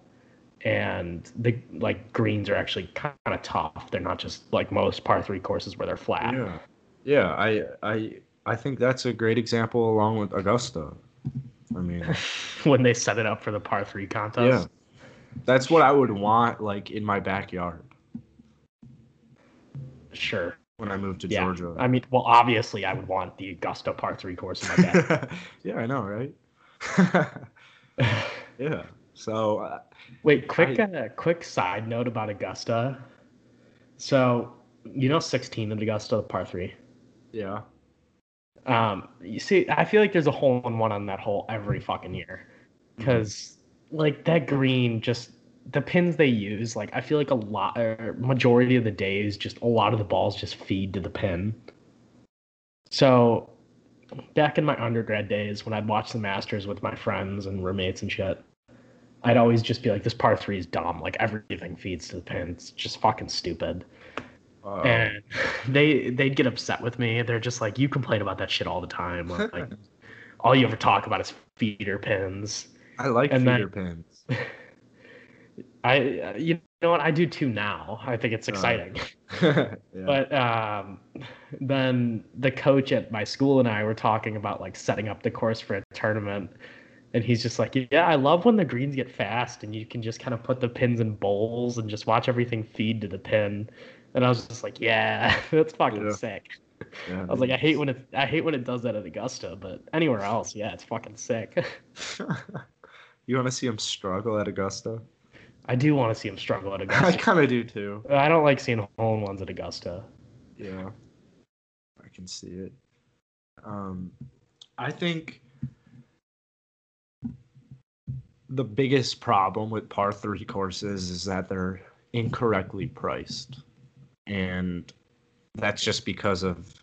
and the like greens are actually kind of tough they're not just like most par three courses where they're flat Yeah. Yeah, I I I think that's a great example along with Augusta. I mean, when they set it up for the par three contest yeah. That's what I would want like in my backyard sure when I moved to yeah Georgia. i mean well obviously i would want the augusta par three course in my back yeah, I know, right? yeah. So, uh, Wait, quick, I- uh, quick side note about Augusta. So, you know, 16 at Augusta, the par three. yeah. Um, you see, I feel like there's a hole in one on that hole every fucking year, because like that green, just the pins they use, like I feel like a lot, or majority of the days, just a lot of the balls just feed to the pin. So, back in my undergrad days, when I'd watch the Masters with my friends and roommates and shit, I'd always just be like, "This par three is dumb. Like everything feeds to the pin. It's just fucking stupid." Uh, and they they'd get upset with me. They're just like, "You complain about that shit all the time. Like, all you ever talk about is feeder pins." I like and feeder then- pins. I, uh, you know what? I do too now. I think it's Uh, exciting. yeah. But um, then the coach at my school and I were talking about like setting up the course for a tournament. And he's just like, yeah, I love when the greens get fast and you can just kind of put the pins in bowls and just watch everything feed to the pin. And I was just like, yeah, that's fucking Yeah. sick. yeah, I was like, I hate when it, I hate when it does that at Augusta, but anywhere else, yeah, it's fucking sick. you want to see him struggle at Augusta? I do want to see him struggle at Augusta. I kind of do too. I don't like seeing hole in ones at Augusta. Yeah, I can see it. Um, I think the biggest problem with par three courses is that they're incorrectly priced, and that's just because of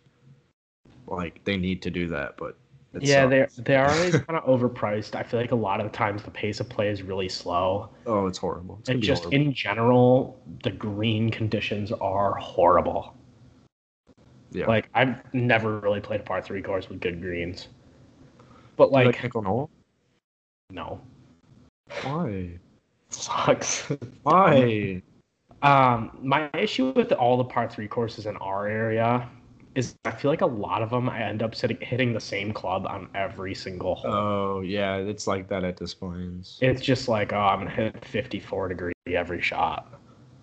like they need to do that. But it yeah, they're they are always kind of overpriced. I feel like a lot of the times the pace of play is really slow, oh, it's horrible. It's and just horrible. in general, the green conditions are horrible. yeah. Like I've never really played a par three course with good greens, but you like, Nickol Knoll? no, Why? sucks. Why? Um, my issue with all the par three courses in our area is I feel like a lot of them I end up sitting, hitting the same club on every single hole. Oh yeah, it's like that at this point. it's just like, oh, I'm gonna hit 54 degree every shot.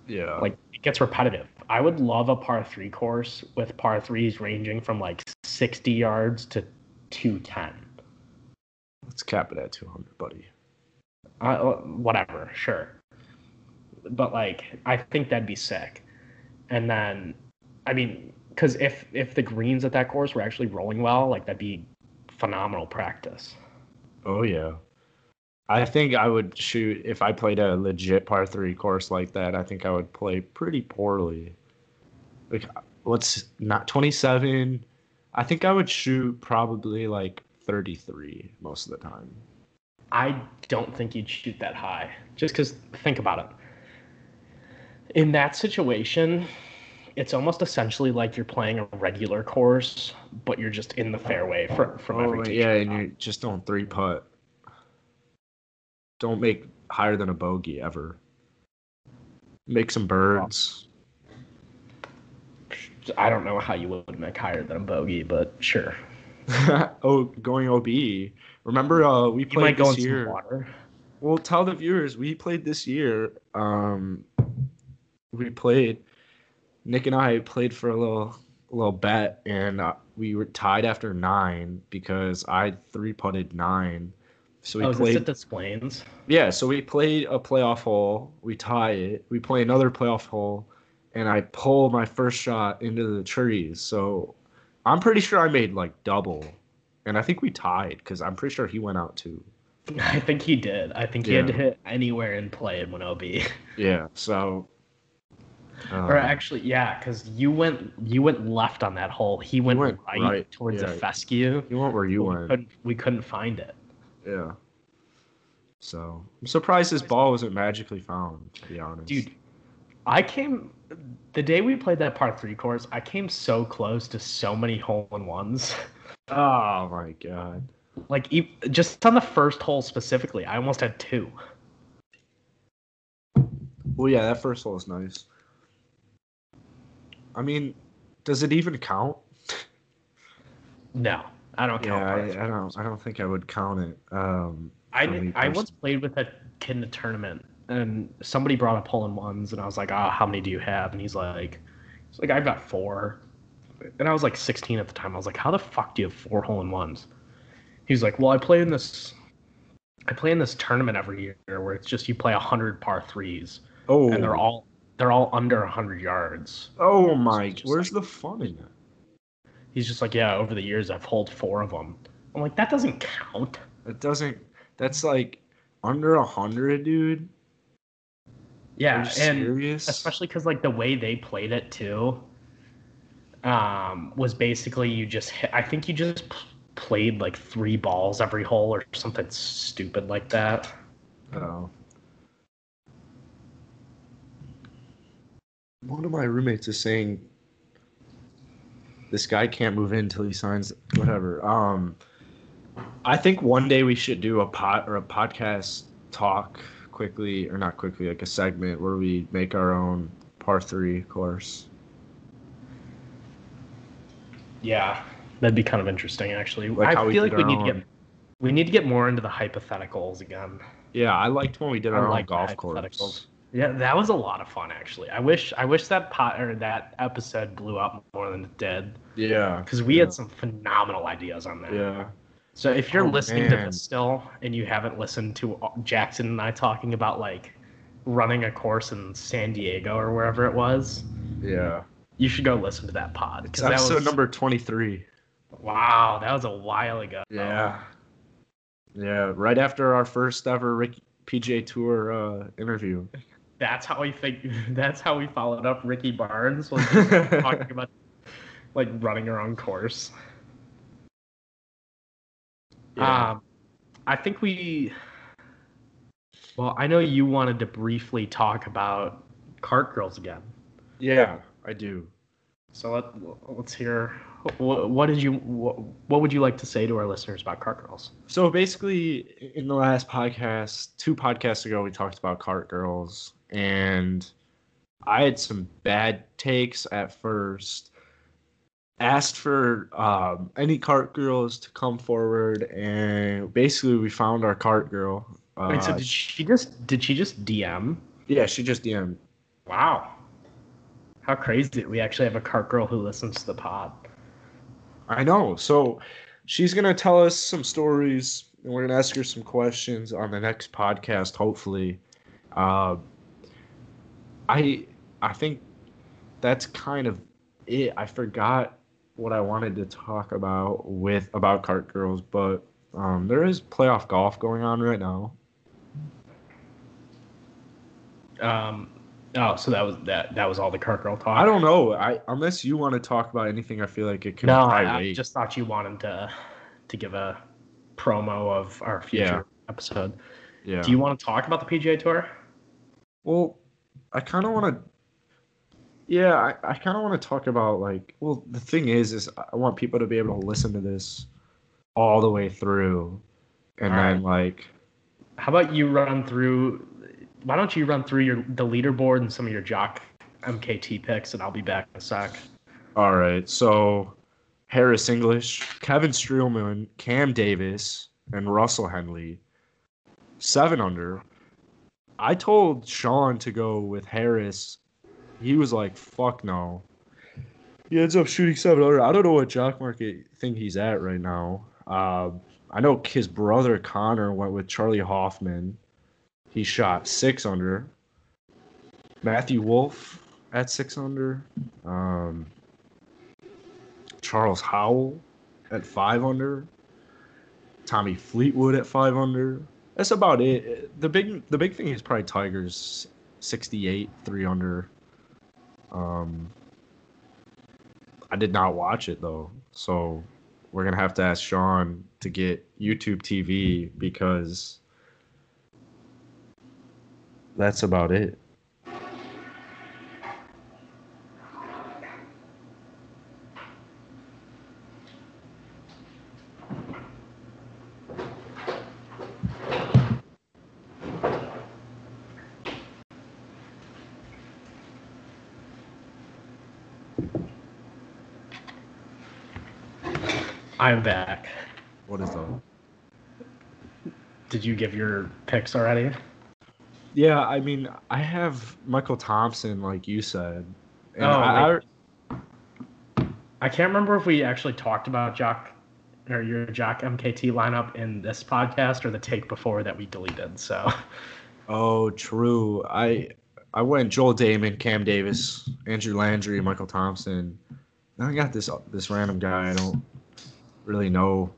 Yeah. Like it gets repetitive. I would love a par three course with par threes ranging from like 60 yards to 210. let's cap it at 200, buddy. Uh, whatever, sure. But like, I think that'd be sick. And then, I mean, because if if the greens at that course were actually rolling well, like that'd be phenomenal practice. Oh yeah. I think I would shoot if I played a legit par three course like that. I think I would play pretty poorly. Like, what's not 27? I think I would shoot probably like 33 most of the time. I don't think you'd shoot that high. Just because, think about it. In that situation, it's almost essentially like you're playing a regular course, but you're just in the fairway for, from every Oh, tee yeah, and you're just don't three putt. Don't make higher than a bogey ever. Make some birds. I don't know how you would make higher than a bogey, but sure. oh, going OB. Remember, uh, we played might go in this year. water. Well, tell the viewers we played this year. Um, we played. Nick and I played for a little little bet, and uh, we were tied after nine because I three putted nine. So we oh, played. this at Des Plaines? Yeah, so we played a playoff hole. We tie it. We play another playoff hole, and I pull my first shot into the trees. So I'm pretty sure I made like double, and I think we tied because I'm pretty sure he went out too. I think he did. I think he had to hit anywhere in play in 1OB. Yeah. So. Or um, actually, yeah, because you went you went left on that hole. He went, went right, right, towards yeah. the fescue. you went where you but we went. couldn't, we couldn't find it. Yeah. So I'm surprised this ball wasn't magically found. To be honest, Dude, I came the day we played that par three course. I came so close to so many hole in ones. Oh my god. Like just on the first hole specifically, I almost had two. Well, yeah, that first hole is nice. I mean, does it even count? No, I don't count. Yeah, I. I don't. I don't think I would count it. Um, I, I once played with a kid in a tournament, and somebody brought up hole in ones, and I was like, "Ah, how many do you have?" And he's like, "He's like, I've got four. And I was like 16 at the time. I was like, "How the fuck do you have four hole in ones?" He's like, "Well, I play in this, I play in this tournament every year where it's just you play hundred par threes, oh, and they're all they're all under hundred yards." Oh my! just Where's like- the fun in that? He's just like, "Yeah, over the years I've holed four of them." I'm like, "That doesn't count." It doesn't. That's like under a hundred, dude. Yeah, and serious? especially because like the way they played it too um was basically you just hit, i think you just p- played like three balls every hole or something stupid like that Oh. One of my roommates is saying this guy can't move in until he signs whatever. Um I think one day we should do a pot or a podcast talk quickly or not quickly, like a segment where we make our own par three course. yeah that'd be kind of interesting actually Like i feel like we need to get we need to get more into the hypotheticals again Yeah, I liked when we did I our own like golf course. Yeah that was a lot of fun actually i wish i wish that pot or that episode blew up more than it did Yeah. because we Yeah. had some phenomenal ideas on that. Yeah. So if you're Oh, listening to this still and you haven't listened to Jackson and I talking about like running a course in San Diego or wherever it was, Yeah. you should go listen to that pod It's because that episode was number twenty three. wow, that was a while ago. Yeah. Yeah, right after our first ever Rick PGA Tour uh, interview. That's how we think. That's how we followed up Ricky Barnes was just talking about like running our own course. Yeah. Um, I think we. Well, I know you wanted to briefly talk about cart girls again. yeah, I do. So let, let's hear. What, what did you? What, what would you like to say to our listeners about cart girls? So basically, in the last podcast, two podcasts ago, we talked about cart girls, and I had some bad takes at first. Asked for um, any cart girls to come forward, and basically, we found our cart girl. Uh, Wait, so did she just did she just DM? yeah, she just DM'd. Wow, how crazy! that We actually have a cart girl who listens to the pod. I know. So she's gonna tell us some stories, and we're gonna ask her some questions on the next podcast. Hopefully, uh, I I think that's kind of it. I forgot what I wanted to talk about with about cart girls, but um, there is playoff golf going on right now. Um, oh, so that was that that was all the cart girl talk. I don't know. I unless you want to talk about anything, I feel like it can No, I, I just thought you wanted to to give a promo of our future Yeah. episode. yeah. Do you want to talk about the PGA Tour? Well, I kind of want to. Yeah, I, I kind of want to talk about like. Well, the thing is, is I want people to be able to listen to this all the way through, and All then like, How about you run through? Why don't you run through your the leaderboard and some of your jock MKT picks, and I'll be back in a sec. all right. So, Harris English, Kevin Streelman, Cam Davis, and Russell Henley, seven under. I told Sean to go with Harris. He was like, "Fuck no." He ends up shooting seven under. I don't know what jock market thing he's at right now. Uh, I know his brother Connor went with Charley Hoffman. He shot six under. Matthew Wolff at six under. Um, Charles Howell at five under. Tommy Fleetwood at five under. That's about it. The big the big thing is probably Tigers 68, three under. Um, I did not watch it though, so we're gonna have to ask Sean to get YouTube TV because that's about it. I'm back. What is that? Did you give your picks already? Yeah, I mean, I have Michael Thompson, like you said. And Oh, I, wait. I can't remember if we actually talked about Jock or your Jock MKT lineup in this podcast or the take before that we deleted. So oh, true. I I went Joel Dahmen, Cam Davis, Andrew Landry, Michael Thompson. I got this this random guy. I don't really know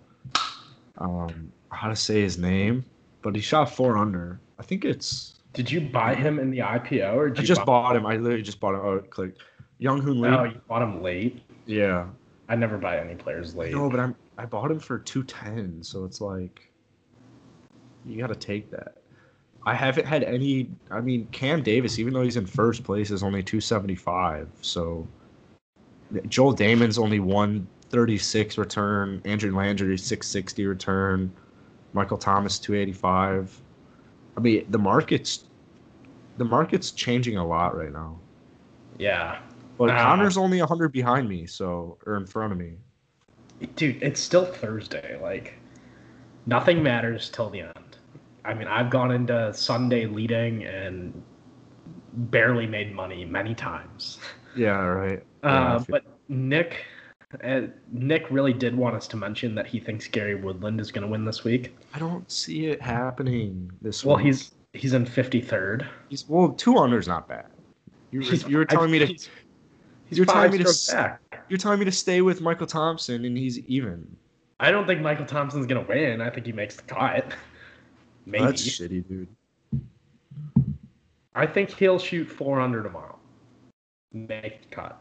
um, how to say his name, but he shot four under. I think it's. did you buy him in the IPO or did I you just bought him. I literally just bought him. Oh, it clicked. Young Hoon Lee. Oh, you bought him late. Yeah. I never buy any players late. No, but I'm I bought him for two ten, so it's like you gotta take that. I haven't had any I mean Cam Davis, even though he's in first place, is only two seventy five. So Joel Dahmen's only one thirty six return, Andrew Landry six sixty return, Michael Thomas two eighty five. I mean the market's the market's changing a lot right now. Yeah. But Nah. Connor's only hundred behind me, so or in front of me. Dude, it's still Thursday. Like, nothing matters till the end. I mean, I've gone into Sunday leading and barely made money many times. Yeah, right. Yeah, Uh, feel- but Nick, uh, Nick really did want us to mention that he thinks Gary Woodland is going to win this week. I don't see it happening this Well, week. Well, he's he's in fifty third. he's well two under's not bad. You, you were telling me to He's, he's you're telling me to back. you're telling me to stay with Michael Thompson and he's even. I don't think Michael Thompson's going to win. I think he makes the cut. Maybe. That's shitty, dude. I think he'll shoot four under tomorrow. Make the cut.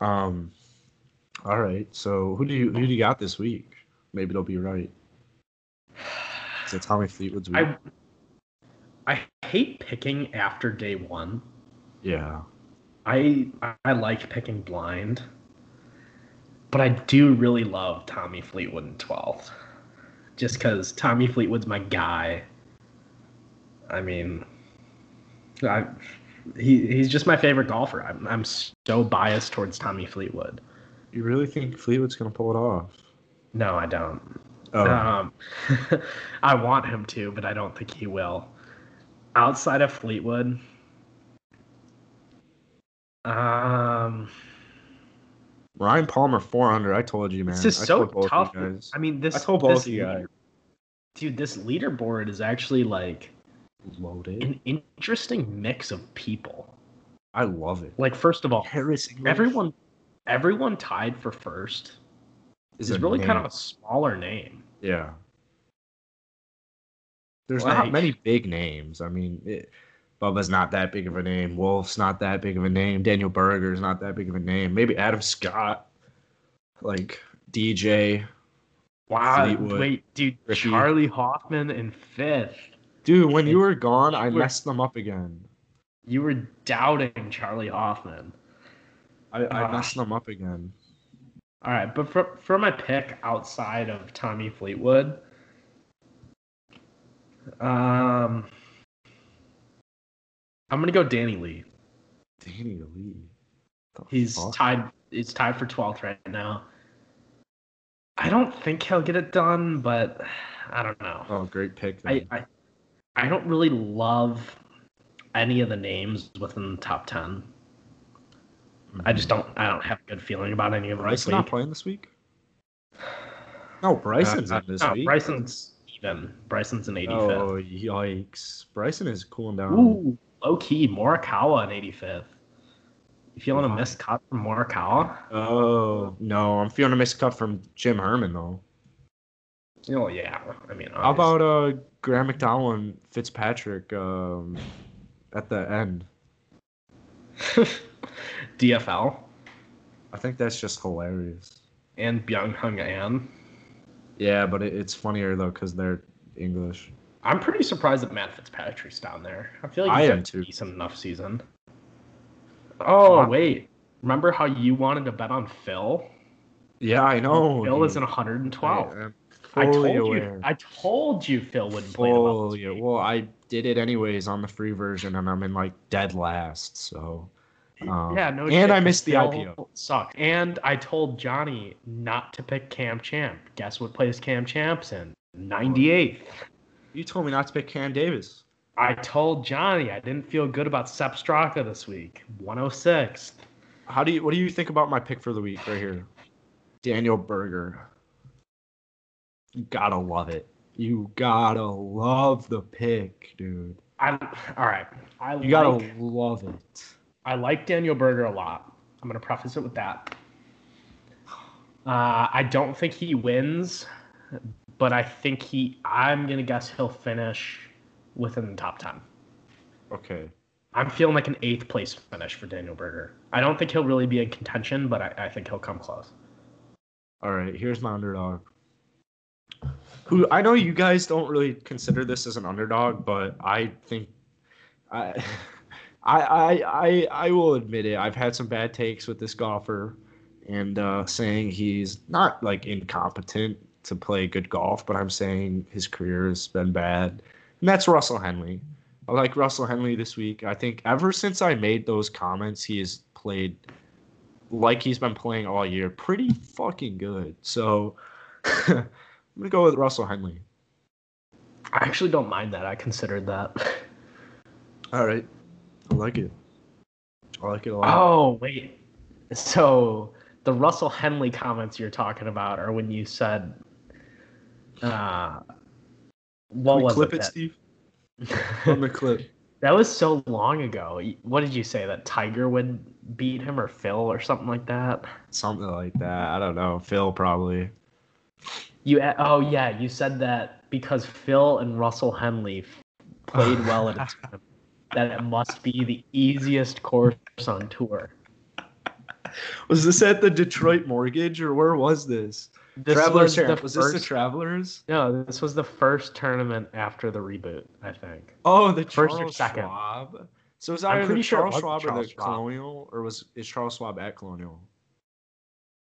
Um, all right. So who do you who do you got this week? Maybe it'll be right. Is it Tommy Fleetwood's week? I I hate picking after day one. yeah. I I like picking blind, but I do really love Tommy Fleetwood in twelfth, just because Tommy Fleetwood's my guy. I mean, I he he's just my favorite golfer. I'm I'm so biased towards Tommy Fleetwood. You really think Fleetwood's gonna pull it off? No, I don't. Oh, Um, I want him to, but I don't think he will. Outside of Fleetwood, um, Ryan Palmer four under. I told you, man. This is I so tough. I mean, this. I told both this you guys. dude. This leaderboard is actually like Loaded. an interesting mix of people. I love it. Like, first of all, Harris. English everyone, everyone tied for first is, a really kind of a smaller name. Yeah. There's Like- not many big names. I mean, it, Bubba's not that big of a name. Wolff's not that big of a name. Daniel Berger's not that big of a name. Maybe Adam Scott, like DJ. Wow, Fleetwood, wait, dude, Ricky. Charley Hoffman in fifth. Dude, when you were gone, I messed them up again. You were doubting Charley Hoffman. I, I Ah. messed them up again. All right, but for for my pick outside of Tommy Fleetwood, um, I'm gonna go Danny Lee. Danny Lee. The He's fuck? tied. He's tied for 12th right now. I don't think he'll get it done, but I don't know. Oh, great pick. I. I I don't really love any of the names within the top 10. I just don't. I don't have a good feeling about any of them. Bryson not playing this week? No, Bryson's Uh, in this no, week. Bryson's even. Bryson's an 85th. Oh, yikes. Bryson is cooling down. Ooh, low key, Morikawa an 85th. You feeling a missed cut from Morikawa? Oh no, I'm feeling a missed cut from Jim Herman though. Oh yeah. I mean, How about uh Graham McDowell and Fitzpatrick um, at the end? DFL I think that's just hilarious. and Byeong Hun An? Yeah, but it, it's funnier though because they're English. I'm pretty surprised that Matt Fitzpatrick's down there. I feel like I he's am had a too. decent enough season. Oh wait, remember how you wanted to bet on Phil? Yeah, I know. Phil is in 112. I I, told fully you. I told you Phil wouldn't play. Fully, well, I did it anyways on the free version, and I'm in like dead last. So, um, Yeah, no. And I missed the IPO. Sucked. And I told Johnny not to pick Cam Champ. Guess what place Cam Champ's in? 98th. You told me not to pick Cam Davis. I told Johnny I didn't feel good about Sepp Straka this week. 106th. How do you? What do you think about my pick for the week right here? Daniel Berger. You gotta love it. You gotta love the pick, dude. I all right. I You gotta love it. I like Daniel Berger a lot. I'm gonna preface it with that. Uh, I don't think he wins, but I think he. I'm gonna guess he'll finish within the top ten. Okay. I'm feeling like an eighth place finish for Daniel Berger. I don't think he'll really be in contention, but I, I think he'll come close. All right. Here's my underdog. Who I know you guys don't really consider this as an underdog, but I think I. I, I I will admit it. I've had some bad takes with this golfer, and uh, saying he's not like incompetent to play good golf, but I'm saying his career has been bad, and that's Russell Henley. I like Russell Henley this week. I think ever since I made those comments, he has played like he's been playing all year, pretty fucking good. So I'm gonna go with Russell Henley. I actually don't mind that. I considered that. All right, I like it. I like it a lot. Oh wait, so the Russell Henley comments you're talking about are when you said, uh, what Can we was clip it, that? Steve? From the clip. that was so long ago. What did you say that Tiger would beat him or Phil or something like that? Something like that. I don't know. Phil probably. You oh yeah, you said that because Phil and Russell Henley played well at a that it must be the easiest course on tour. Was this at the Detroit Mortgage or where was this? This Travelers was the Champ. Was this the Travelers? No, this was the first tournament after the reboot, I think. Oh, the First or Charles second. Schwab. So was I'm either pretty the sure it Charles was Schwab or Charles the Schwab. Colonial, or was is Charles Schwab at Colonial?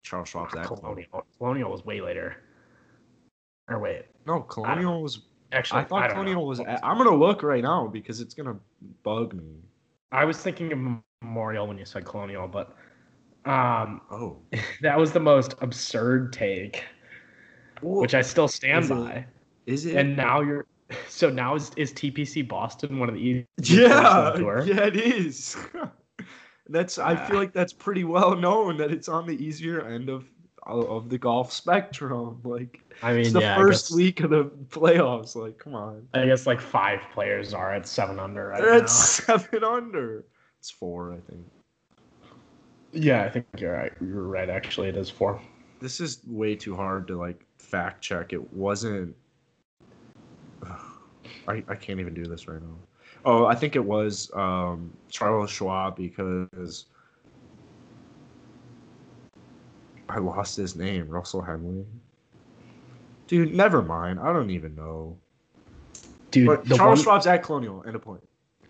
Charles Schwab's at Colonial. Colonial. Colonial was way later. Or wait, No, Colonial was. actually, I thought don't Colonial know. was. I'm gonna look right now because it's gonna bug me. I was thinking of Memorial when you said Colonial, but um, Oh, that was the most absurd take, which I still stand Is by. is it? And now you're, so now is is TPC Boston one of the easiest yeah, on the tour? yeah, it is. that's. I feel like that's pretty well known that it's on the easier end of of the golf spectrum. Like I mean, it's the yeah, first guess, week of the playoffs. Like, come on. I guess like five players are at seven under right They're now. at seven under. It's four, I think. Yeah, I think you're right. You're right. Actually, it is four. This is way too hard to like fact check. It wasn't. I, I can't even do this right now. Oh, I think it was um, Charles Schwab because I lost his name, Russell Henley. Dude, never mind. I don't even know. Dude, But the Charles one, Schwab's at Colonial. End of point.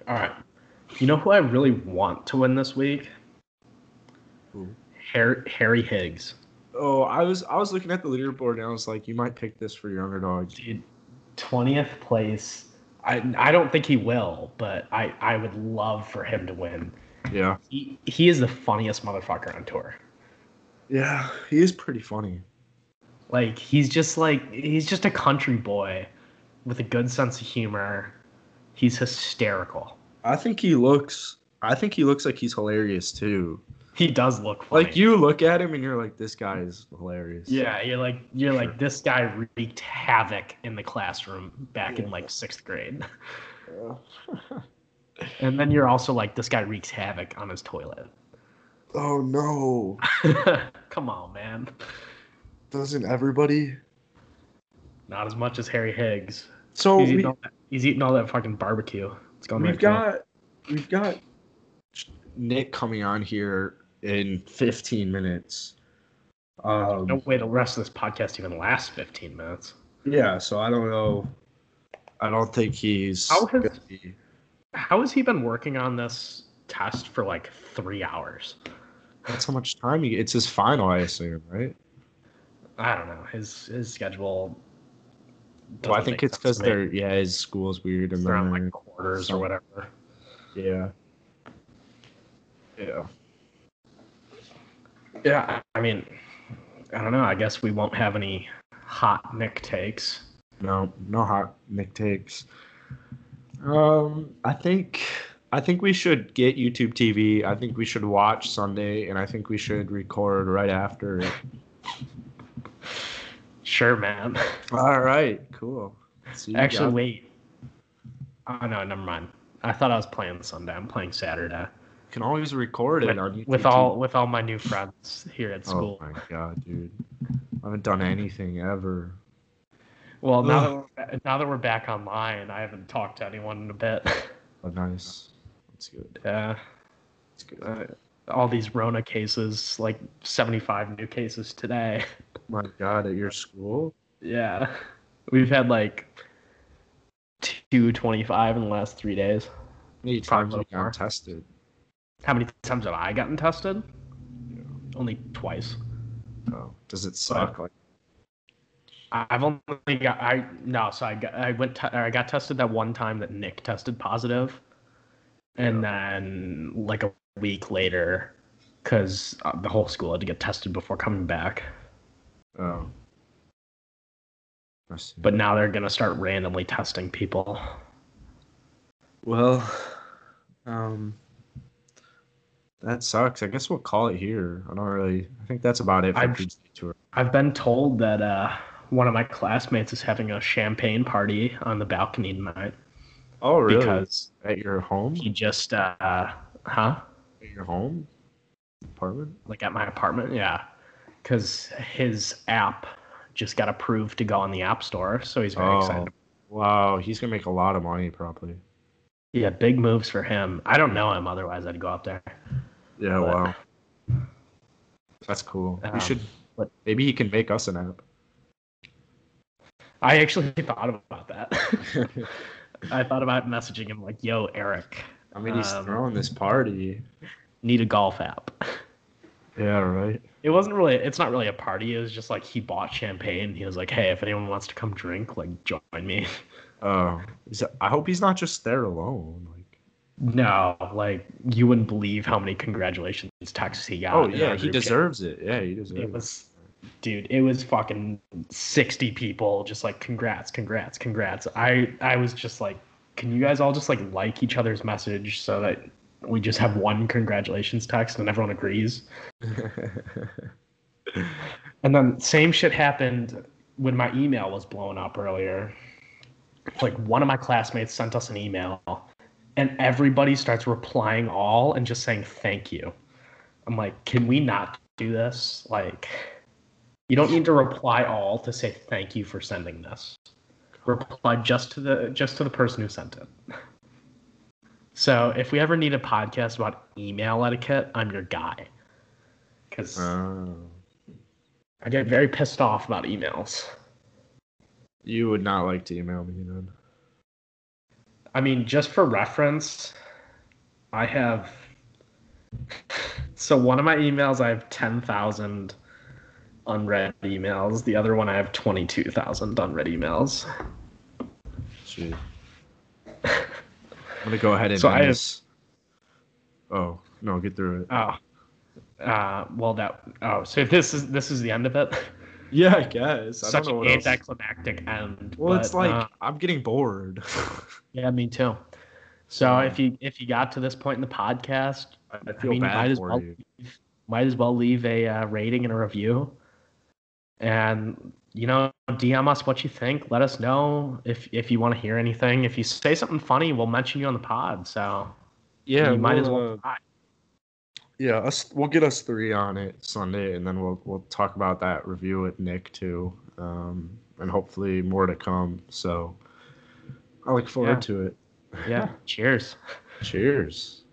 All right. You know who I really want to win this week? Who? Harry, Harry Higgs. Oh, I was I was looking at the leaderboard and I was like, you might pick this for your underdog. Dude, 20th place. I, I don't think he will, but I, I would love for him to win. Yeah. He, he is the funniest motherfucker on tour. Yeah, he is pretty funny. Like he's just like he's just a country boy with a good sense of humor. He's hysterical. I think he looks. I think he looks like he's hilarious too. He does look funny. Like you look at him and you're like, this guy is hilarious. Yeah, you're like you're Sure. like this guy wreaked havoc in the classroom back in like sixth grade. And then you're also like this guy wreaks havoc on his toilet. Oh no! Come on, man. Doesn't everybody? Not as much as Harry Higgs. So he's, we, eating all that, he's eating all that fucking barbecue. It's going we've right through him. got we've got Nick coming on here in 15 minutes. Um, no way the rest of this podcast even lasts 15 minutes. Yeah, so I don't know. I don't think he's. How has- gonna be- How has he been working on this test for like three hours? That's how much time he. It's his final, I assume, right? I don't know. His his schedule. Well, I think it's because they're yeah, his school's weird and around then like quarters or whatever. yeah, yeah. Yeah, I mean, I don't know. I guess we won't have any hot Nick takes. No, no hot Nick takes. Um, I think I think we should get YouTube TV. I think we should watch Sunday, and I think we should record right after. it. Sure, man. All right, cool. See Actually, wait. Oh no, never mind. I thought I was playing Sunday. I'm playing Saturday You can always record it with, on YouTube. with all with all my new friends here at oh, school. Oh my god, dude! I haven't done anything ever. Well, now that we're, now that we're back online, I haven't talked to anyone in a bit. But nice. That's good. Yeah, That's good. uh, all these Rona cases, like 75 new cases today. my god, at your school? Yeah, we've had like 225 in the last three days. How many times have you little more. got tested? How many times have I gotten tested? Only twice. Oh, does it suck? Like, I've only got I no, so I got I went te- I got tested that one time that Nick tested positive, and then like a week later, because uh, the whole school had to get tested before coming back. oh. But now they're gonna start randomly testing people. Well, um, that sucks. I guess we'll call it here. I don't really. I think that's about it for I've- Tuesday tour. I've been told that uh, one of my classmates is having a champagne party on the balcony tonight Oh, really? because at your home? he just uh, huh At your home apartment? like at my apartment yeah because his app just got approved to go on the app store so he's very Oh, excited wow. He's gonna make a lot of money probably. yeah big moves for him i don't know him otherwise i'd go up there Yeah. But- wow. That's cool. Um, we should. but- Maybe he can make us an app. i actually thought about that i thought about messaging him like yo eric I mean, he's Um, throwing this party. need a golf app Yeah. Right. it wasn't really it's not really a party it was just like he bought champagne he was like hey if anyone wants to come drink like join me Oh, is that- I hope he's not just there alone. Like. no like you wouldn't believe how many congratulations texts he got Oh yeah, he group chat. deserves it. Yeah, he deserves it it. was dude it was fucking 60 people just like congrats congrats congrats. I i was just like can you guys all just like like each other's message so that we just have one congratulations text and everyone agrees? And then same shit happened when my email was blowing up earlier. Like one of my classmates sent us an email and everybody starts replying all and just saying thank you. I'm like can we not do this? Like you don't need to reply all to say thank you for sending this reply just to the just to the person who sent it so if we ever need a podcast about email etiquette i'm your guy because Oh. i get very pissed off about emails you would not like to email me then. I mean, just for reference, I have. So one of my emails, I have 10,000 unread emails. The other one, I have 22,000 unread emails. Shoot. I'm gonna go ahead and So I this. Oh no, get through it. Oh. Uh, well, that. Oh, so this is this is the end of it. Yeah, I guess. I Such an what else. anticlimactic end. Well, it's like uh, I'm getting bored. yeah, me too. So if you if you got to this point in the podcast, I I feel mean, you bad might as for well you. leave, might as well leave a uh, rating and a review, and you know, DM us what you think. Let us know if if you want to hear anything. If you say something funny, we'll mention you on the pod. So yeah, you we'll, might as well. Uh, yeah, us. We'll get us three on it Sunday, and then we'll we'll talk about that review with Nick too, um, and hopefully more to come. So I look forward yeah. to it. Yeah. Cheers. Cheers.